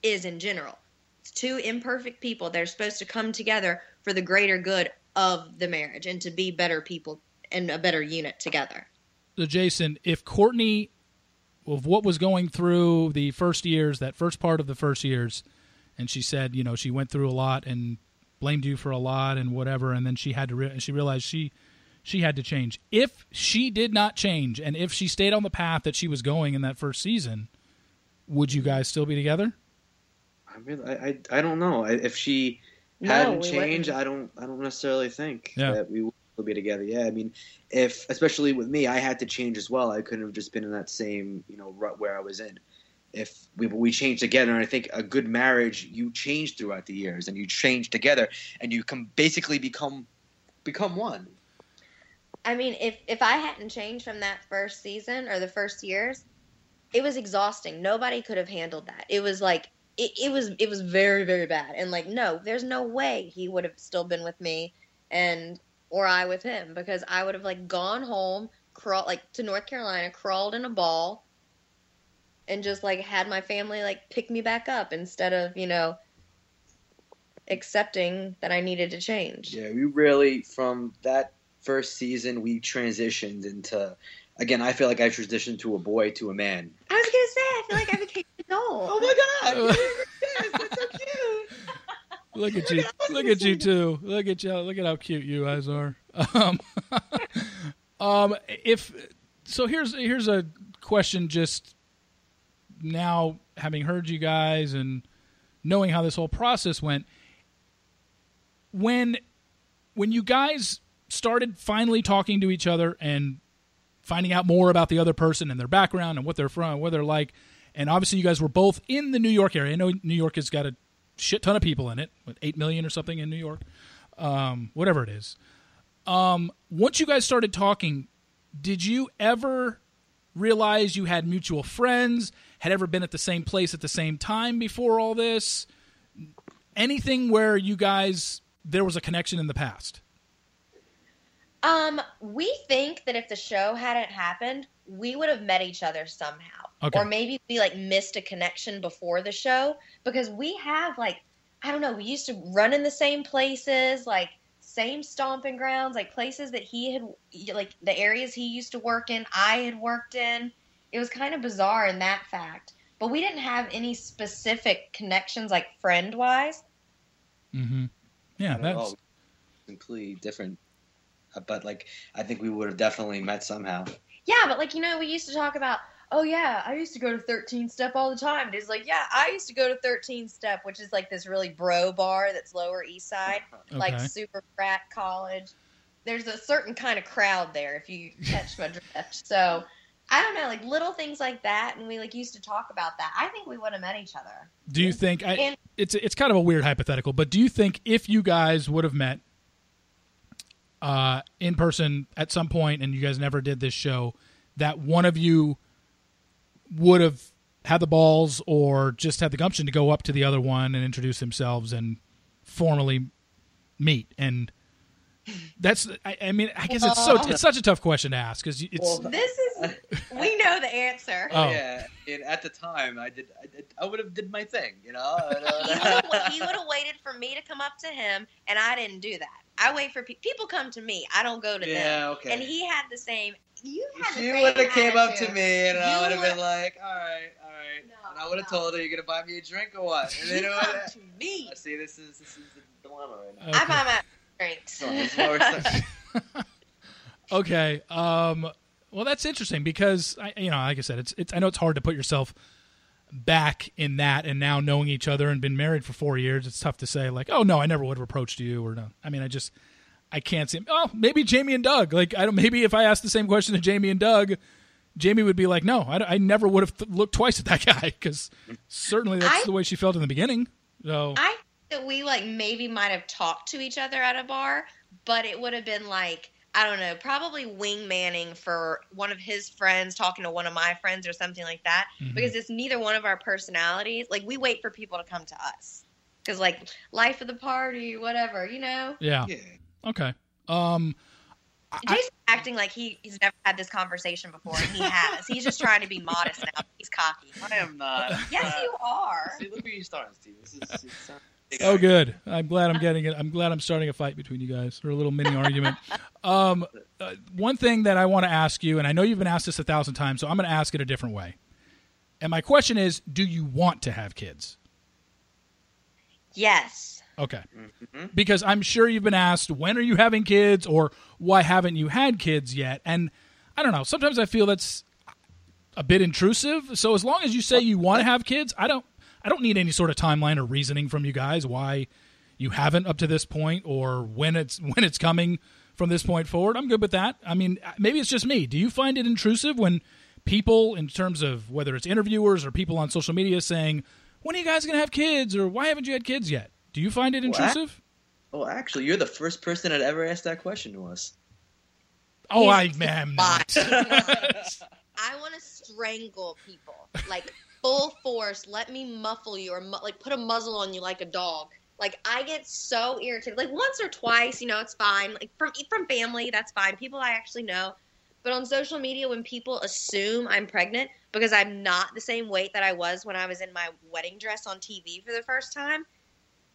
is in general. It's two imperfect people that are supposed to come together for the greater good of the marriage and to be better people and a better unit together.
So, Jason, if Cortney, of what was going through the first years, that first part of the first years, and she said, you know, she went through a lot and blamed you for a lot and whatever, and then she had to, re- she realized she, she had to change. If she did not change, and if she stayed on the path that she was going in that first season, would you guys still be together?
I mean, I I, I don't know I- if she
No,
hadn't
we
changed.
wouldn't.
I don't I don't necessarily think
Yeah.
that we would still be together. Yeah, I mean, if especially with me, I had to change as well. I couldn't have just been in that same you know rut where I was in. If we we changed together, and I think a good marriage, you change throughout the years, and you change together, and you can basically become become one.
I mean, if if I hadn't changed from that first season or the first years, it was exhausting. Nobody could have handled that. It was like it, it was it was very very bad. And like no, there's no way he would have still been with me and or I with him because I would have like gone home, crawl like to North Carolina, crawled in a ball and just like had my family like pick me back up instead of, you know, accepting that I needed to change.
Yeah, we really from that first season we transitioned into. Again, I feel like I transitioned to a boy to a man.
I was gonna say, I feel like I became adult.
Oh my god! That's so cute.
Look at you! Look at you too! Look at you! Look at how cute you guys are. Um, um, if so, here's here's a question. Just now, having heard you guys and knowing how this whole process went, when when you guys started finally talking to each other and finding out more about the other person and their background and what they're from, what they're like, and obviously you guys were both in the New York area. I know New York has got a shit ton of people in it, what, eight million or something in New York, um, whatever it is. Um, once you guys started talking, did you ever realize you had mutual friends? Had ever been at the same place at the same time before all this? Anything where you guys there was a connection in the past?
Um, we think that if the show hadn't happened, we would have met each other somehow.
Okay.
Or maybe we like missed a connection before the show because we have like I don't know, we used to run in the same places, like same stomping grounds, like places that he had like the areas he used to work in, I had worked in. It was kind of bizarre in that fact. But we didn't have any specific connections like friend wise.
Mm-hmm. Yeah,
Not at
that's
all.
completely different. Uh, but like, I think we would have definitely met somehow.
Yeah, but like you know, we used to talk about. Oh yeah, I used to go to 13 Step all the time. And it's like, yeah, I used to go to 13 Step, which is like this really bro bar that's Lower East Side, okay. like super frat college. There's a certain kind of crowd there, if you catch my drift. So I don't know, like little things like that, and we like used to talk about that. I think we would have met each other.
Do you think I, and, it's it's kind of a weird hypothetical, but do you think if you guys would have met uh, in person at some point, and you guys never did this show, that one of you would have had the balls or just had the gumption to go up to the other one and introduce themselves and formally meet and that's I, I, mean I guess it's so it's such a tough question to ask because it's well,
this is we know the answer.
Oh yeah, and at the time I did I, did, I would have did my thing, you know.
he would have waited for me to come up to him, and I didn't do that. I wait for pe- people come to me. I don't go to
yeah,
them.
okay.
And he had the same. You had
she would have came up to me, and you I would have been like, "All right, all right," no, and I would have no. told her, "You're gonna buy me a drink or what?" And then
you come to me.
See, this is this is the dilemma right
now. Okay. I buy my drinks.
okay. Um, well, that's interesting because I, you know, like I said, it's it's. I know it's hard to put yourself back in that, and now knowing each other and been married for four years, it's tough to say like, oh no, I never would have approached you or no. I mean, I just I can't see. Oh, maybe Jamie and Doug. Like I don't. Maybe if I asked the same question to Jamie and Doug. Jamie would be like, "No, I, I never would have th- looked twice at that guy because certainly that's I, the way she felt in the beginning." So
I that we like maybe might have talked to each other at a bar, but it would have been like I don't know, probably wingmanning for one of his friends talking to one of my friends or something like that mm-hmm. because it's neither one of our personalities. Like we wait for people to come to us because like life of the party, whatever, you know.
Yeah. yeah. Okay. Um.
Jason's I, acting like he, he's never had this conversation before, and he has. he's just trying to be modest now. He's cocky.
I am not.
yes, you are.
See, look where you starting, Steve. This is, this is
Oh, good. I'm glad I'm getting it. I'm glad I'm starting a fight between you guys, or a little mini argument. Um, uh, one thing that I want to ask you, and I know you've been asked this a thousand times, so I'm going to ask it a different way. And my question is, do you want to have kids?
Yes.
Okay. Mm-hmm. Because I'm sure you've been asked, when are you having kids, or why haven't you had kids yet? And I don't know. Sometimes I feel that's a bit intrusive. So as long as you say you want to have kids, I don't I don't need any sort of timeline or reasoning from you guys why you haven't up to this point or when it's when it's coming from this point forward. I'm good with that. I mean, maybe it's just me. Do you find it intrusive when people, in terms of whether it's interviewers or people on social media, saying, "When are you guys going to have kids?" or "Why haven't you had kids yet?" Do you find it intrusive?
Well, actually, you're the first person that ever asked that question to us.
Oh, I am not.
I want to strangle people. Like full force, let me muffle you or mu- like put a muzzle on you like a dog. Like I get so irritated. Like once or twice, you know, it's fine. Like from from family, that's fine. People I actually know. But on social media, when people assume I'm pregnant because I'm not the same weight that I was when I was in my wedding dress on TV for the first time,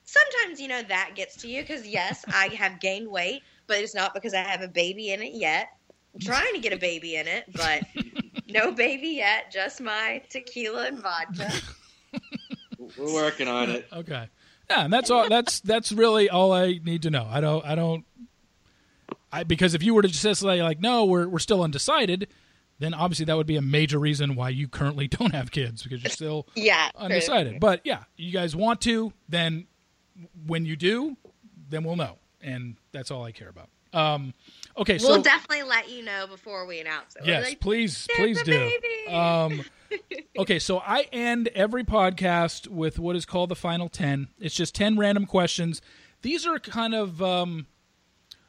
sometimes you know that gets to you. Because yes, I have gained weight, but it's not because I have a baby in it yet. I'm trying to get a baby in it, but no baby yet, just my tequila and vodka.
We're working on it.
Okay. Yeah, and that's all that's that's really all I need to know. I don't I don't I because if you were to just say like no, we're we're still undecided, then obviously that would be a major reason why you currently don't have kids because you're still
yeah,
undecided. True. But yeah, you guys want to, then when you do, then we'll know. And that's all I care about. Um, Okay, so
we'll definitely let you know before we announce it.
Yes, like, please, please do. Um, okay, so I end every podcast with what is called the final ten. It's just ten random questions. These are kind of. Um,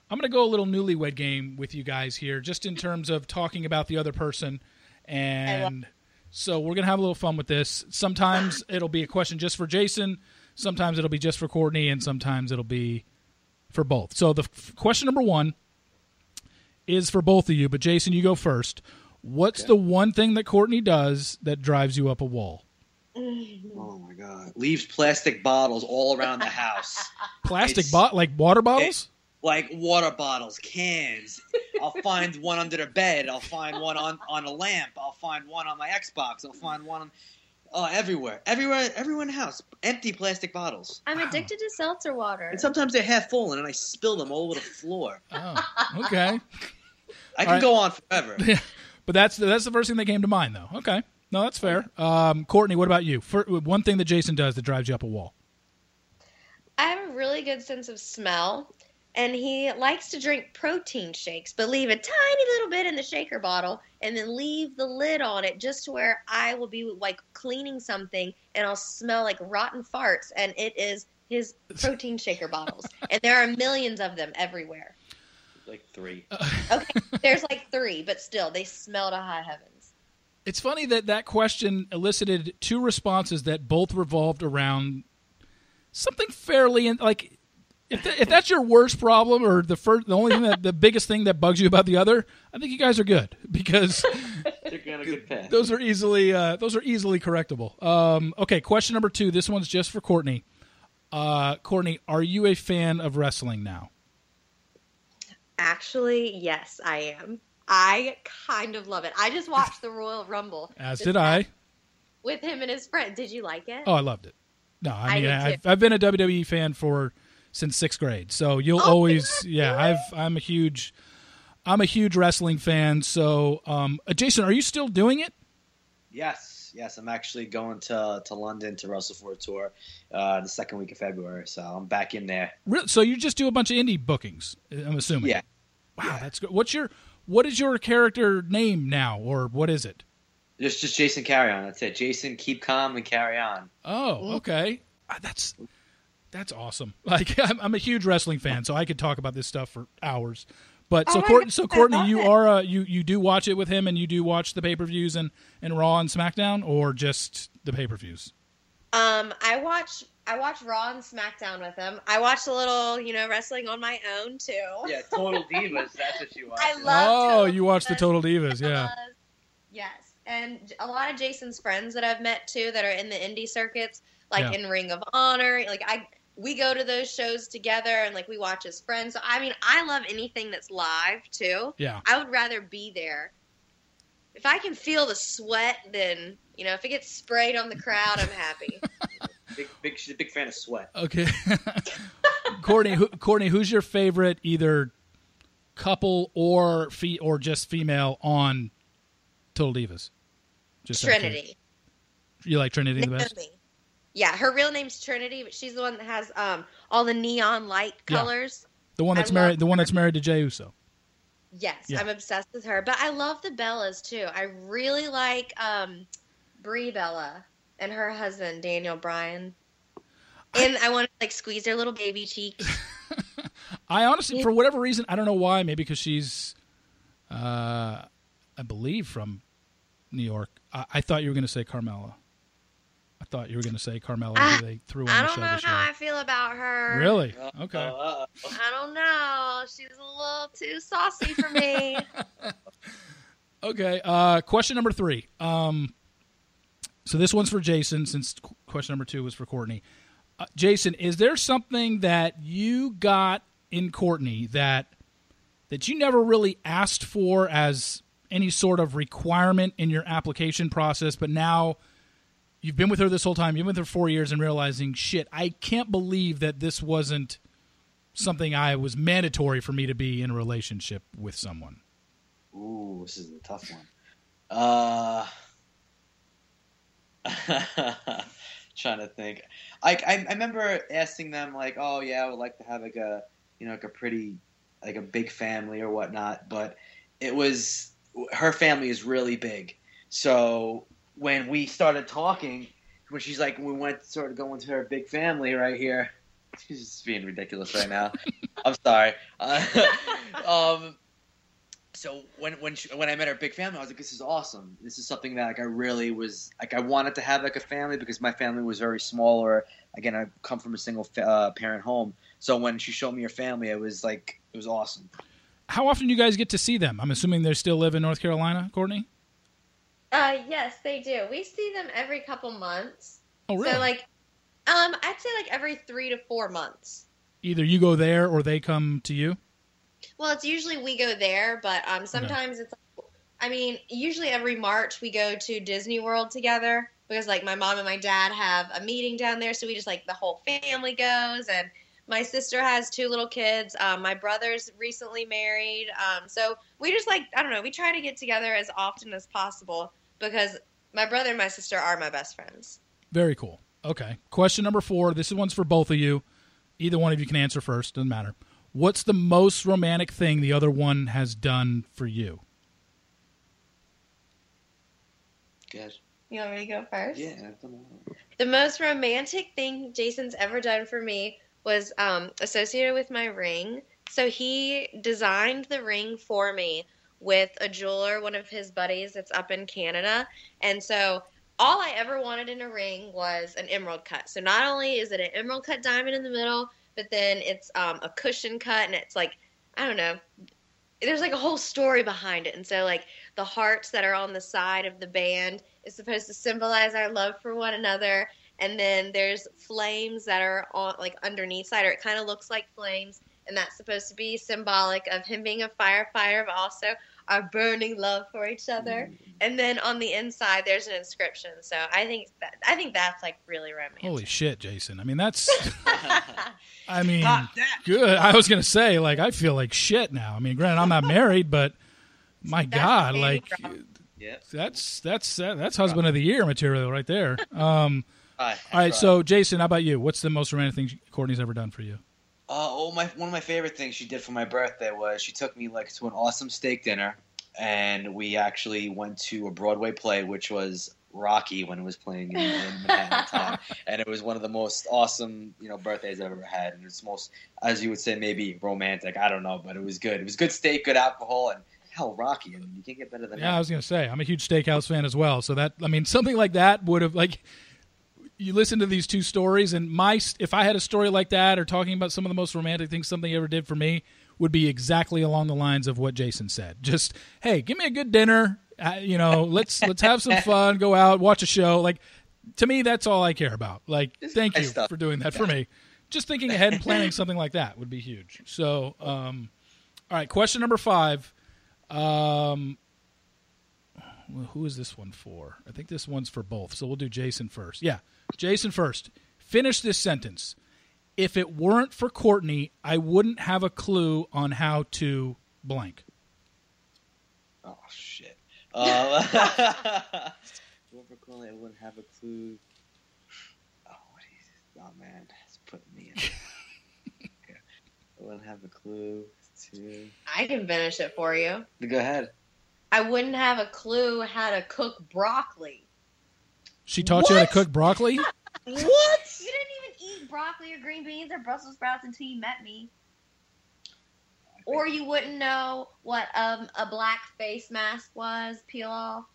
I'm going to go a little newlywed game with you guys here, just in terms of talking about the other person, and so we're going to have a little fun with this. Sometimes it'll be a question just for Jason. Sometimes it'll be just for Cortney, and sometimes it'll be for both. So the f- question number one is for both of you, but Jason, you go first. What's okay. the one thing that Cortney does that drives you up a wall?
Oh my god! Leaves plastic bottles all around the house.
plastic bot like water bottles? It,
like water bottles, cans. I'll find one under the bed. I'll find one on, on a lamp. I'll find one on my Xbox. I'll find one. On,
Oh, everywhere, everywhere, everywhere in the house. Empty plastic bottles.
I'm addicted to seltzer water.
And sometimes they're half full, and then I spill them all over the floor.
Oh, okay.
I can right. go on forever.
but that's that's the first thing that came to mind, though. Okay, no, that's fair. Um, Cortney, what about you? For, one thing that Jason does that drives you up a wall.
I have a really good sense of smell, and he likes to drink protein shakes, but leave a tiny little bit in the shaker bottle and then leave the lid on it just to where I will be like cleaning something and I'll smell like rotten farts, and it is his protein shaker bottles, and there are millions of them everywhere.
Like three.
okay, there's like three, but still, they smell to high heavens.
It's funny that that question elicited two responses that both revolved around something fairly like if, the, if that's your worst problem or the first, the only thing that the biggest thing that bugs you about the other, I think you guys are good because those are easily uh, those are easily correctable. Um, okay, question number two. This one's just for Cortney. Uh, Cortney, are you a fan of wrestling now?
Actually, yes, I am. I kind of love it. I just watched the Royal Rumble.
As did I.
With him and his friend. Did you like it?
Oh, I loved it. No, I mean, I have I've been a WWE fan for since sixth grade, so you'll oh, always, yeah. I've I'm a huge, I'm a huge wrestling fan. So, um, uh, Jason, are you still doing it?
Yes, yes. I'm actually going to to London to Wrestle for a tour uh, the second week of February, so I'm back in there.
Really? So you just do a bunch of indie bookings? I'm assuming.
Yeah.
Wow, yeah. that's good. What's your what is your character name now, or what is it?
Just just Jason Carrion. That's it. Jason, keep calm and carry on.
Oh, okay. Uh, that's that's awesome. Like I'm, I'm, a huge wrestling fan, so I could talk about this stuff for hours. But so, oh Cortney, so Cortney, you are a, you you do watch it with him, and you do watch the pay per views and and Raw and SmackDown, or just the pay per views.
Um, I watch I watch Raw and SmackDown with him. I watch a little, you know, wrestling on my own too.
Yeah, Total Divas. That's what you watch. I
love.
Oh, Total you watch Divas. the Total Divas, yeah.
Yes, and a lot of Jason's friends that I've met too that are in the indie circuits, like yeah. in Ring of Honor. Like I, we go to those shows together and like we watch as friends. So I mean, I love anything that's live too.
Yeah.
I would rather be there. If I can feel the sweat, then you know, if it gets sprayed on the crowd, I'm happy.
big, big, she's a big fan of sweat.
Okay. Cortney, who, Cortney, who's your favorite either couple or fee or just female on Total Divas?
Just Trinity.
You like Trinity the best?
Yeah, her real name's Trinity, but she's the one that has um, all the neon light colors. Yeah.
The one that's I married. The one that's married to Jey Uso.
Yes, yeah. I'm obsessed with her. But I love the Bellas too. I really like um, Brie Bella and her husband Daniel Bryan. And I, I want to like squeeze their little baby cheeks.
I honestly, for whatever reason, I don't know why. Maybe because she's, uh, I believe, from New York. I, I thought you were going to say Carmella. I thought you were going to say Carmella. Uh, they threw on
I
don't
know how I feel about her.
Really? Okay.
Uh, I don't know. She's a little too saucy for me.
okay. Uh, question number three. Um, so this one's for Jason, since question number two was for Cortney. Uh, Jason, is there something that you got in Cortney that that you never really asked for as any sort of requirement in your application process, but now you've been with her this whole time, you've been with her four years, and realizing, shit, I can't believe that this wasn't something I was mandatory for me to be in a relationship with someone.
Ooh, this is a tough one. Uh, trying to think. Like I, I remember asking them, like, "Oh yeah, I would like to have like a, you know, like a pretty, like a big family or whatnot." But it was her family is really big, so when we started talking, when she's like, we went to sort of go into her big family right here. She's just being ridiculous right now. I'm sorry. Uh, um, so when when she, when I met her big family, I was like, this is awesome. This is something that like I really was like I wanted to have like a family because my family was very small. Or again, I come from a single uh, parent home. So when she showed me her family, it was like it was awesome.
How often do you guys get to see them? I'm assuming they still live in North Carolina, Cortney.
Uh, yes, they do. We see them every couple months.
Oh, really?
So like, um, I'd say like every three to four months.
Either you go there or they come to you.
Well, it's usually we go there, but um, sometimes it's. I mean, usually every March we go to Disney World together, because like my mom and my dad have a meeting down there, so we just like the whole family goes and my sister has two little kids. Um, my brother's recently married. Um, so we just like, I don't know, we try to get together as often as possible because my brother and my sister are my best friends.
Very cool. Okay. Question number four. This is one's for both of you. Either one of you can answer first. Doesn't matter. What's the most romantic thing the other one has done for you?
Good. You want me to go first?
Yeah.
The most romantic thing Jason's ever done for me was um, associated with my ring. So he designed the ring for me with a jeweler, one of his buddies that's up in Canada. And so all I ever wanted in a ring was an emerald cut. So not only is it an emerald cut diamond in the middle, but then it's um, a cushion cut, and it's like I don't know. There's like a whole story behind it, and so like the hearts that are on the side of the band is supposed to symbolize our love for one another, and then there's flames that are on like underneath side, or it kind of looks like flames, and that's supposed to be symbolic of him being a firefighter, but also our burning love for each other. Mm. And then on the inside, there's an inscription. So I think that I think that's like really romantic.
Holy shit, Jason! I mean, that's. I mean, good. I was gonna say, like, I feel like shit now. I mean, granted, I'm not married, but my that's God, like, yep. that's that's that's husband of the year material right there. Um, all right, so Jason, how about you? What's the most romantic thing Cortney's ever done for you?
Uh, oh, my one of my favorite things she did for my birthday was she took me like to an awesome steak dinner, and we actually went to a Broadway play, which was Rocky when it was playing in, in Manhattan and it was one of the most awesome you know birthdays I've ever had, and it's most as you would say maybe romantic. I don't know, but it was good. It was good steak, good alcohol, and hell, Rocky. I mean, you can't get better than
yeah,
that.
Yeah, I was gonna say I'm a huge steakhouse fan as well, so that I mean something like that would have like you listen to these two stories, and my if I had a story like that or talking about some of the most romantic things something ever did for me would be exactly along the lines of what Jason said. Just hey, give me a good dinner. Uh, you know, let's let's have some fun, go out, watch a show. Like to me, that's all I care about. Like, thank you stuff. for doing that for me. Just thinking ahead and planning something like that would be huge. So, um, all right, question number five. Um, well, who is this one for? I think this one's for both. So we'll do Jason first. Yeah. Jason first. Finish this sentence. If it weren't for Cortney, I wouldn't have a clue on how to blank.
Oh shit. Uh, for Cortney, I wouldn't have a clue. Oh, what is, oh man, it's putting me in. I wouldn't have a clue. To...
I can finish it for you.
Go ahead.
I wouldn't have a clue how to cook broccoli.
She taught what? you how to cook broccoli?
what? You didn't even eat broccoli or green beans or Brussels sprouts until you met me. Or you wouldn't know what um, a black face mask was. Peel off.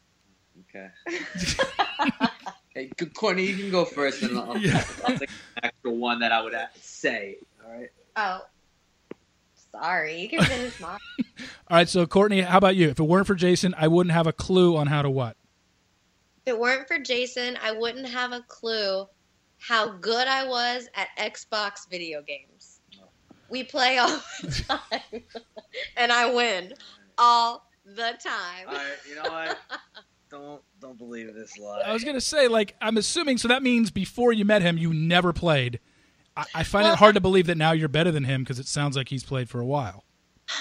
Okay. hey, Cortney, you can go first, and I'll, yeah. I'll take the actual one that I would say. All right.
Oh, sorry. You can finish mine.
All right. So, Cortney, how about you? If it weren't for Jason, I wouldn't have a clue on how to what.
If it weren't for Jason, I wouldn't have a clue how good I was at Xbox video games. We play all the time, and I win all the time.
All right, you know what? don't don't believe this lie.
I was gonna say, like, I'm assuming so. That means before you met him, you never played. I, I find well, it hard to believe that now you're better than him because it sounds like he's played for a while.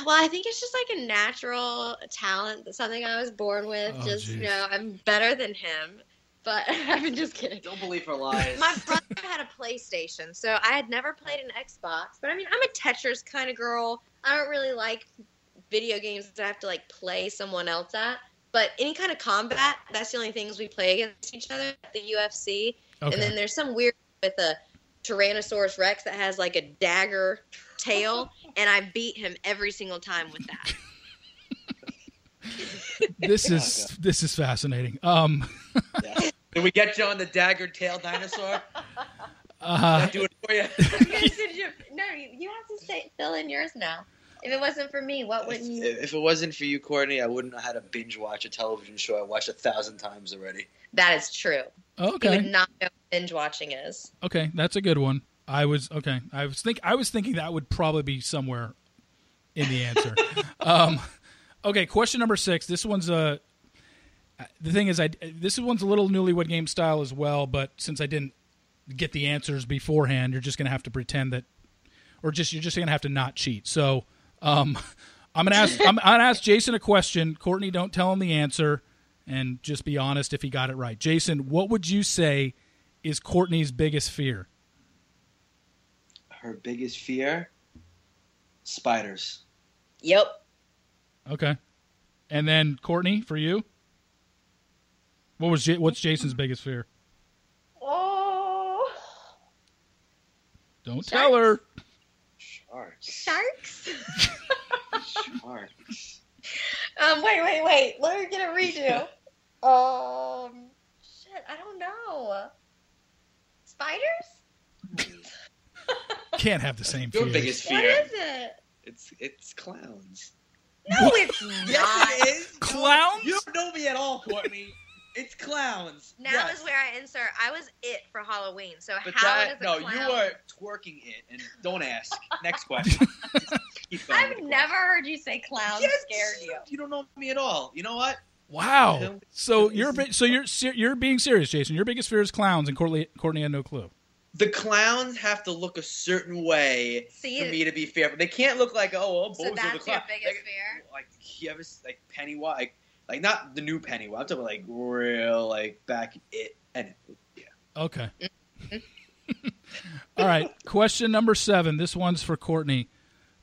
Well, I think it's just like a natural talent, something I was born with. Oh, just geez. you know, I'm better than him. But I'm just kidding.
Don't believe her lies.
My brother had a PlayStation, so I had never played an Xbox. But I mean, I'm a Tetris kind of girl. I don't really like video games that I have to like play someone else at. But any kind of combat, that's the only things we play against each other at the UFC. Okay. And then there's some weird with a Tyrannosaurus Rex that has like a dagger tail, and I beat him every single time with that.
this is this is fascinating. Um,
yeah. Did we get you on the dagger tail dinosaur?
Uh,
do it for you.
no, you have to say fill in yours now. If it wasn't for me, what wouldn't you?
If it wasn't for you, Cortney, I wouldn't know how to binge watch a television show I watched a thousand times already.
That is true.
Okay.
You would not know what binge watching is.
Okay, that's a good one. I was okay. I was think I was thinking that would probably be somewhere in the answer. um, okay, question number six. This one's a. the thing is, I this one's a little newlywed game style as well. But since I didn't get the answers beforehand, you're just gonna have to pretend that, or just you're just gonna have to not cheat. So, um, I'm gonna ask I'm, I'm gonna ask Jason a question. Cortney, don't tell him the answer, and just be honest if he got it right. Jason, what would you say is Cortney's biggest fear?
Her biggest fear? Spiders.
Yep.
Okay. And then Cortney, for you, what was J- what's Jason's biggest fear?
Oh.
Don't tell her.
Sharks.
Sharks.
Sharks.
um. Wait. Wait. Wait. Let me get a redo. um. Shit. I don't know. Spiders.
Can't have the same
fear.
Your
biggest fear.
is it?
It's it's clowns.
No, it's not.
Yes, it is.
Clowns?
You don't know me at all, Cortney. It's clowns.
Now
yes.
is where I insert. I was it for Halloween. So
But
how
that,
does a
no,
clown?
you are twerking it, and don't ask. Next question. Keep going with
I've
the
never heard you say clowns
question.
scared you.
You don't know me at all. You know what?
Wow. So you're so you're ser- you're being serious, Jason. Your biggest fear is clowns, and Cortney Cortney had no clue.
The clowns have to look a certain way
See,
for me to be fair. But they can't look like oh, oh
so
Bozo the
that's your biggest
like,
fear.
Like you ever like Pennywise, like, like not the new Pennywise. I'm talking about like real like back it and yeah.
Okay. All right. Question number seven. This one's for Cortney.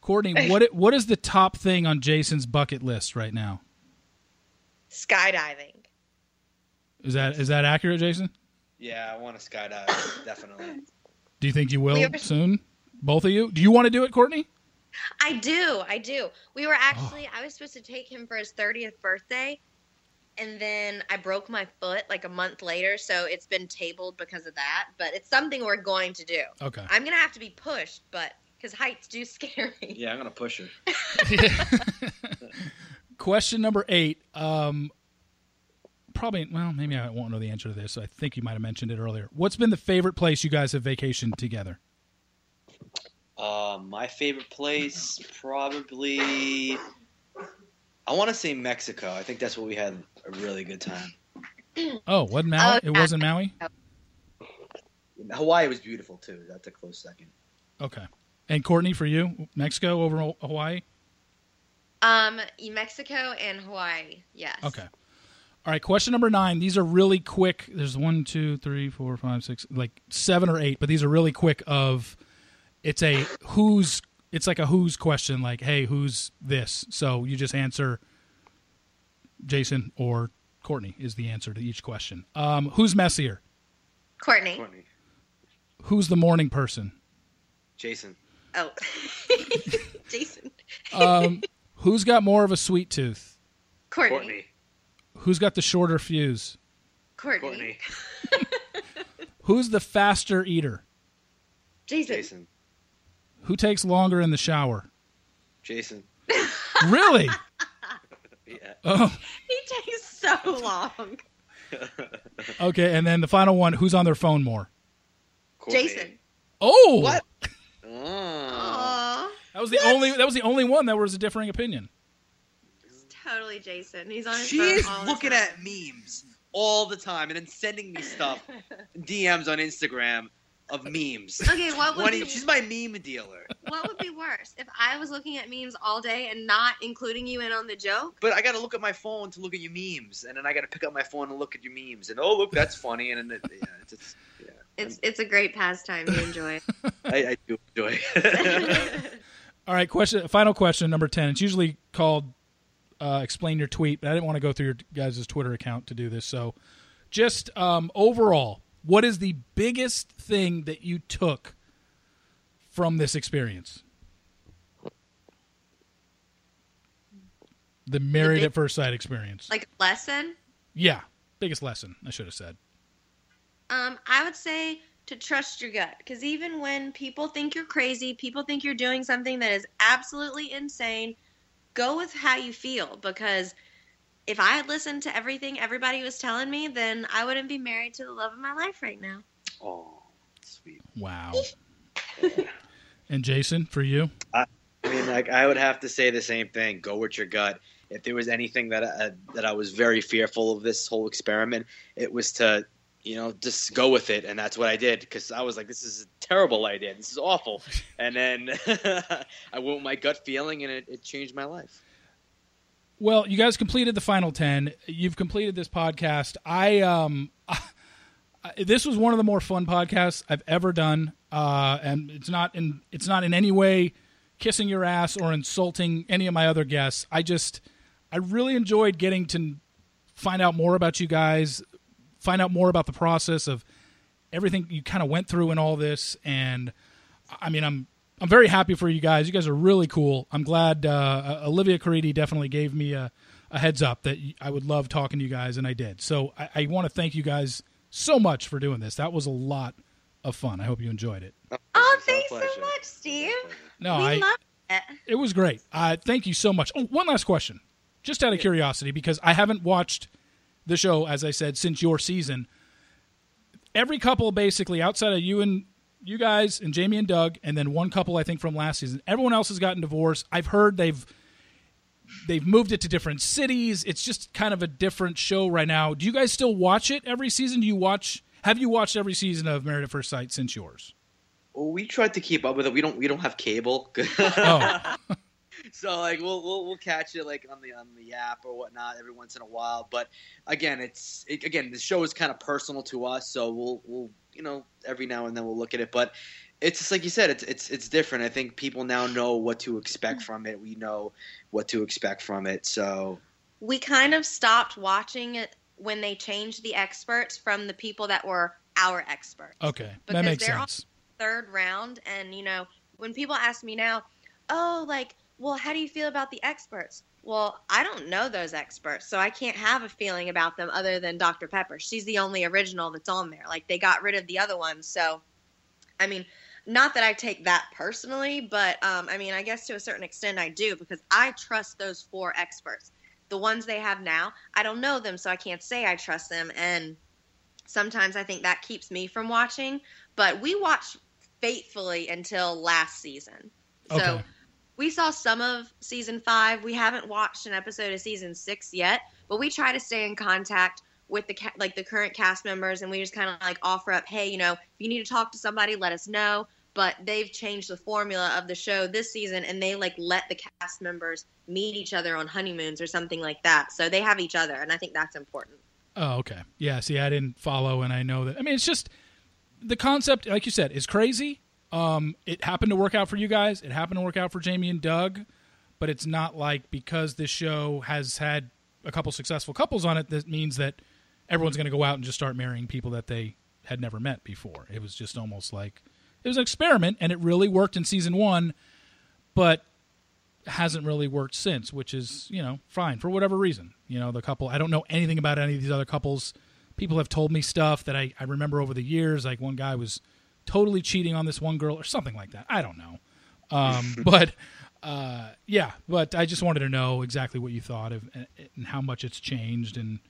Cortney, what what is the top thing on Jason's bucket list right now?
Skydiving.
Is that is that accurate, Jason?
Yeah, I want to skydive definitely.
Do you think you will
We ever-
soon? Both of you? Do you want to do it, Cortney?
I do. I do. We were actually. I was supposed to take him for his thirtieth birthday, and then I broke my foot like a month later. So it's been tabled because of that. But it's something we're going to do.
Okay.
I'm gonna have to be pushed, but because heights do scare me.
Yeah, I'm gonna push her.
Question number eight. Um, probably. Well, maybe I won't know the answer to this. I think you might have mentioned it earlier. What's been the favorite place you guys have vacationed together?
Uh, my favorite place probably. I want to say Mexico. I think that's where we had a really good time.
Oh, wasn't Maui?
Oh,
it wasn't Maui.
Hawaii was beautiful too. That's a close second.
Okay. And Cortney, for you, Mexico over Hawaii.
Um, Mexico and Hawaii. Yes.
Okay. All right. Question number nine. These are really quick. There's one, two, three, four, five, six, like seven or eight, but these are really quick. Of it's a who's. It's like a who's question. Like, hey, who's this? So you just answer. Jason or Cortney is the answer to each question. Um, who's messier?
Cortney.
Cortney,
Who's the morning person?
Jason,
Oh. Jason.
Um, who's got more of a sweet tooth?
Cortney.
Cortney,
Who's got the shorter fuse?
Cortney.
Cortney,
Who's the faster eater?
Jason.
Jason,
Who takes longer in the shower?
Jason.
Really?
Yeah.
Oh,
He takes so long.
okay. And then the final one: Who's on their phone more?
Cortney.
Jason.
Oh,
What? Mm. Oh.
Aww.
That was the only. That was the only one that was a differing opinion.
It's totally Jason. He's on his
She
phone
is
all the
looking
time.
at memes all the time and then sending me stuff, DMs on Instagram of memes.
Okay, what would
One
be
of- she's my meme dealer.
what would be worse if I was looking at memes all day and not including you in on the joke?
But I got to look at my phone to look at your memes, and then I got to pick up my phone and look at your memes, and oh look, that's funny, and then it, yeah, it's just, yeah,
It's it's a great pastime. You enjoy
I, I do enjoy.
it.
All right. Question. Final question. Number ten. It's usually called uh, "Explain Your Tweet," but I didn't want to go through your guys' Twitter account to do this. So, just um, overall, what is the biggest thing that you took from this experience? The married
big-
at first sight experience.
like lesson.
yeah, biggest lesson. I should have said.
Um, I would say to trust your gut because even when people think you're crazy, people think you're doing something that is absolutely insane, go with how you feel because if I had listened to everything everybody was telling me, then I wouldn't be married to the love of my life right now.
oh, sweet.
Wow. and Jason, for you,
I mean, like I would have to say the same thing. Go with your gut.
if there was anything that I, that I was very fearful of this whole experiment, it was to you know just go with it, and that's what I did because I was like, this is a terrible idea, this is awful, and then I went with my gut feeling, and it, it changed my life.
Well, you guys completed the final ten. You've completed this podcast. I um. this was one of the more fun podcasts I've ever done, uh, and it's not in it's not in any way kissing your ass or insulting any of my other guests. I just I really enjoyed getting to find out more about you guys, find out more about the process of everything you kind of went through in all this, and I mean I'm I'm very happy for you guys. You guys are really cool. I'm glad uh, Olivia Caridi definitely gave me a, a, heads up that I would love talking to you guys, and I did. So I, I want to thank you guys so much for doing this. That was a lot of fun. I hope you enjoyed it.
Oh, thanks so much, Steve.
No,
we
I.
Love it.
it was great. Uh, thank you so much. Oh, one last question, just out of curiosity, because I haven't watched the show, as I said, since your season. Every couple, basically, outside of you and you guys and Jamie and Doug, and then one couple I think from last season. Everyone else has gotten divorced. I've heard they've they've moved it to different cities. It's just kind of a different show right now. Do you guys still watch it every season? Do you watch? Have you watched every season of Married at First Sight since yours?
Well, we tried to keep up with it. We don't. We don't have cable. oh. so like we'll, we'll we'll catch it like on the on the app or whatnot every once in a while. But again, it's it, again the show is kind of personal to us, so we'll we'll you know every now and then we'll look at it. But it's just like you said, it's it's it's different. I think people now know what to expect from it. We know what to expect from it. So
we kind of stopped watching it when they changed the experts from the people that were our experts.
Okay, that makes sense.
third round, and you know when people ask me now, oh, like, well, how do you feel about the experts? Well, I don't know those experts, so I can't have a feeling about them other than Dr. Pepper. She's the only original that's on there. Like they got rid of the other ones, so I mean, not that I take that personally, but um, I mean, I guess to a certain extent I do because I trust those four experts. The ones they have now, I don't know them, so I can't say I trust them. And sometimes I think that keeps me from watching. But we watched faithfully until last season. Okay. We saw some of season five. We haven't watched an episode of season six yet, but we try to stay in contact with the ca- like the current cast members, and we just kind of like offer up, hey, you know, if you need to talk to somebody, let us know but they've changed the formula of the show this season and they like let the cast members meet each other on honeymoons or something like that. So they have each other and I think that's important.
Oh, okay. Yeah, see I didn't follow and I know that I mean it's just the concept like you said is crazy. Um it happened to work out for you guys. It happened to work out for Jamie and Doug, but it's not like because this show has had a couple successful couples on it that means that everyone's going to go out and just start marrying people that they had never met before. It was just almost like it was an experiment, and it really worked in season one, but hasn't really worked since, which is you know fine for whatever reason. You know, the couple. I don't know anything about any of these other couples. People have told me stuff that I, I remember over the years. Like one guy was totally cheating on this one girl or something like that. I don't know. Um, but uh, yeah, but I just wanted to know exactly what you thought of and how much it's changed and.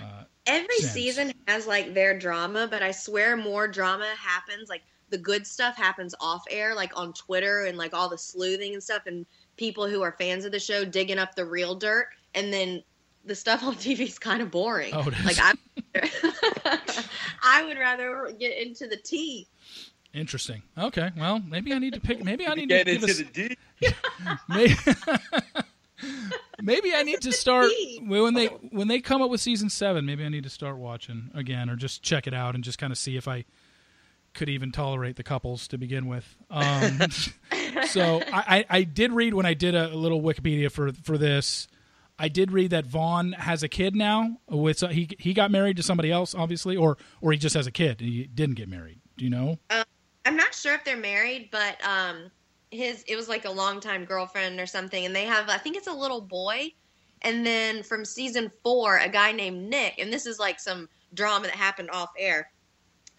Uh, Every since. season has like their drama, but I swear more drama happens like the good stuff happens off air, like on Twitter and like all the sleuthing and stuff, and people who are fans of the show digging up the real dirt, and then the stuff on TV is kind of boring. Oh, like I, I would rather get into the tea.
Interesting. Okay. Well, maybe I need to pick. Maybe I need
get
to get
into the D.
maybe, maybe I need to start when they when they come up with season seven. Maybe I need to start watching again, or just check it out and just kind of see if I could even tolerate the couples to begin with. Um, so I, I, did read when I did a, little Wikipedia for for this. I did read that Vaughn has a kid now. With uh, he he got married to somebody else, obviously, or or he just has a kid. He didn't get married. Do you know?
Uh, I'm not sure if they're married, but um, his it was like a longtime girlfriend or something, and they have I think it's a little boy. And then from season four, a guy named Nick, and this is like some drama that happened off air.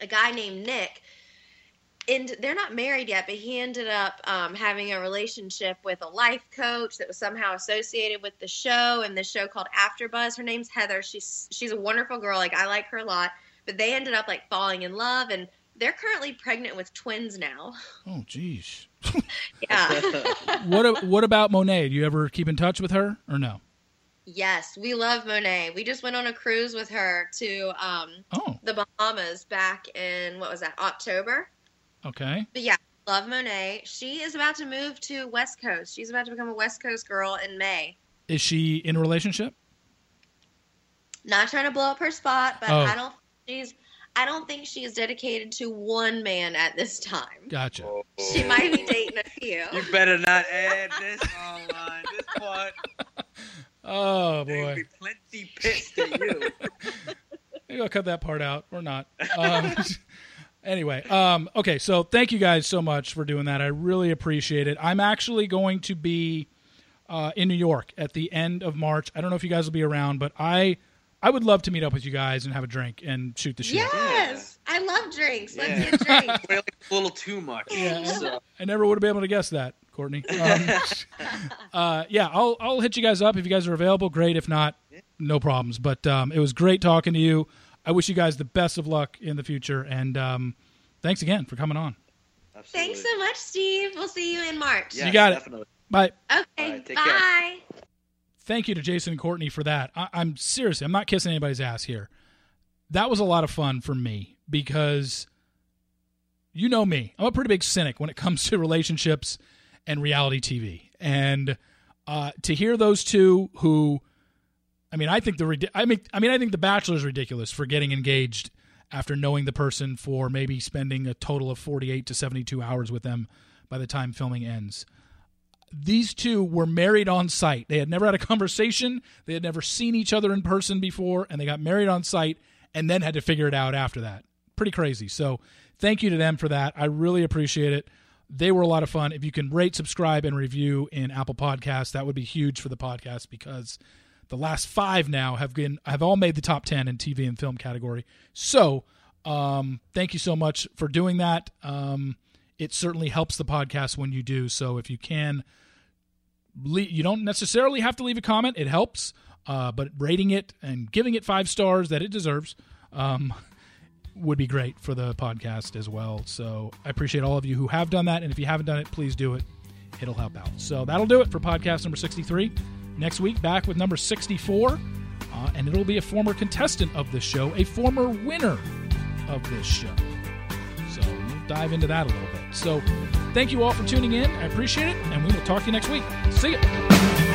A guy named Nick and they're not married yet, but he ended up um, having a relationship with a life coach that was somehow associated with the show and the show called AfterBuzz. Her name's Heather. She's she's a wonderful girl. Like I like her a lot. But they ended up like falling in love, and they're currently pregnant with twins now.
Oh, geez.
yeah.
what What about Monet? Do you ever keep in touch with her or no?
Yes, we love Monet. We just went on a cruise with her to um, oh. the Bahamas back in what was that October?
Okay.
But yeah, love Monet. She is about to move to West Coast. She's about to become a West Coast girl in May.
Is she in a relationship?
Not trying to blow up her spot, but oh. I don't. She's. I don't think she is dedicated to one man at this time.
Gotcha. Oh.
She might be dating a few.
You better not add this online. This part.
Oh boy.
Be plenty pissed at you.
Maybe I'll cut that part out or not. Um, anyway, um, okay. So thank you guys so much for doing that. I really appreciate it. I'm actually going to be uh, in New York at the end of March. I don't know if you guys will be around, but I I would love to meet up with you guys and have a drink and shoot the shit.
Yes, I love drinks. Let's yeah. get drinks.
a little too much.
Yeah, so. I never would have been able to guess that. Cortney. Um, uh, yeah, I'll I'll hit you guys up if you guys are available. Great. If not, no problems. But um, it was great talking to you. I wish you guys the best of luck in the future, and um, thanks again for coming on.
Absolutely. Thanks so much, Steve. We'll see you in March.
Yes, you got
definitely. it.
Bye.
Okay. Right, bye. Care.
Thank you to Jason and Cortney for that. I- I'm seriously, I'm not kissing anybody's ass here. That was a lot of fun for me because you know me. I'm a pretty big cynic when it comes to relationships and reality TV. And uh, to hear those two who, I mean, I think the I mean, I mean, I think the Bachelor is ridiculous for getting engaged after knowing the person for maybe spending a total of 48 to 72 hours with them by the time filming ends. These two were married on site. They had never had a conversation. They had never seen each other in person before, and they got married on site and then had to figure it out after that. Pretty crazy. So, thank you to them for that. I really appreciate it. They were a lot of fun. If you can rate, subscribe, and review in Apple Podcasts, that would be huge for the podcast because the last five now have been have all made the top ten in TV and film category. So, um, thank you so much for doing that. Um, it certainly helps the podcast when you do. So, if you can, you don't necessarily have to leave a comment. It helps, uh, but rating it and giving it five stars that it deserves. Um, would be great for the podcast as well. So I appreciate all of you who have done that. And if you haven't done it, please do it. It'll help out. So that'll do it for podcast number 63. Next week, back with number 64. Uh, and it'll be a former contestant of this show, a former winner of this show. So we'll dive into that a little bit. So thank you all for tuning in. I appreciate it. And we will talk to you next week. See you.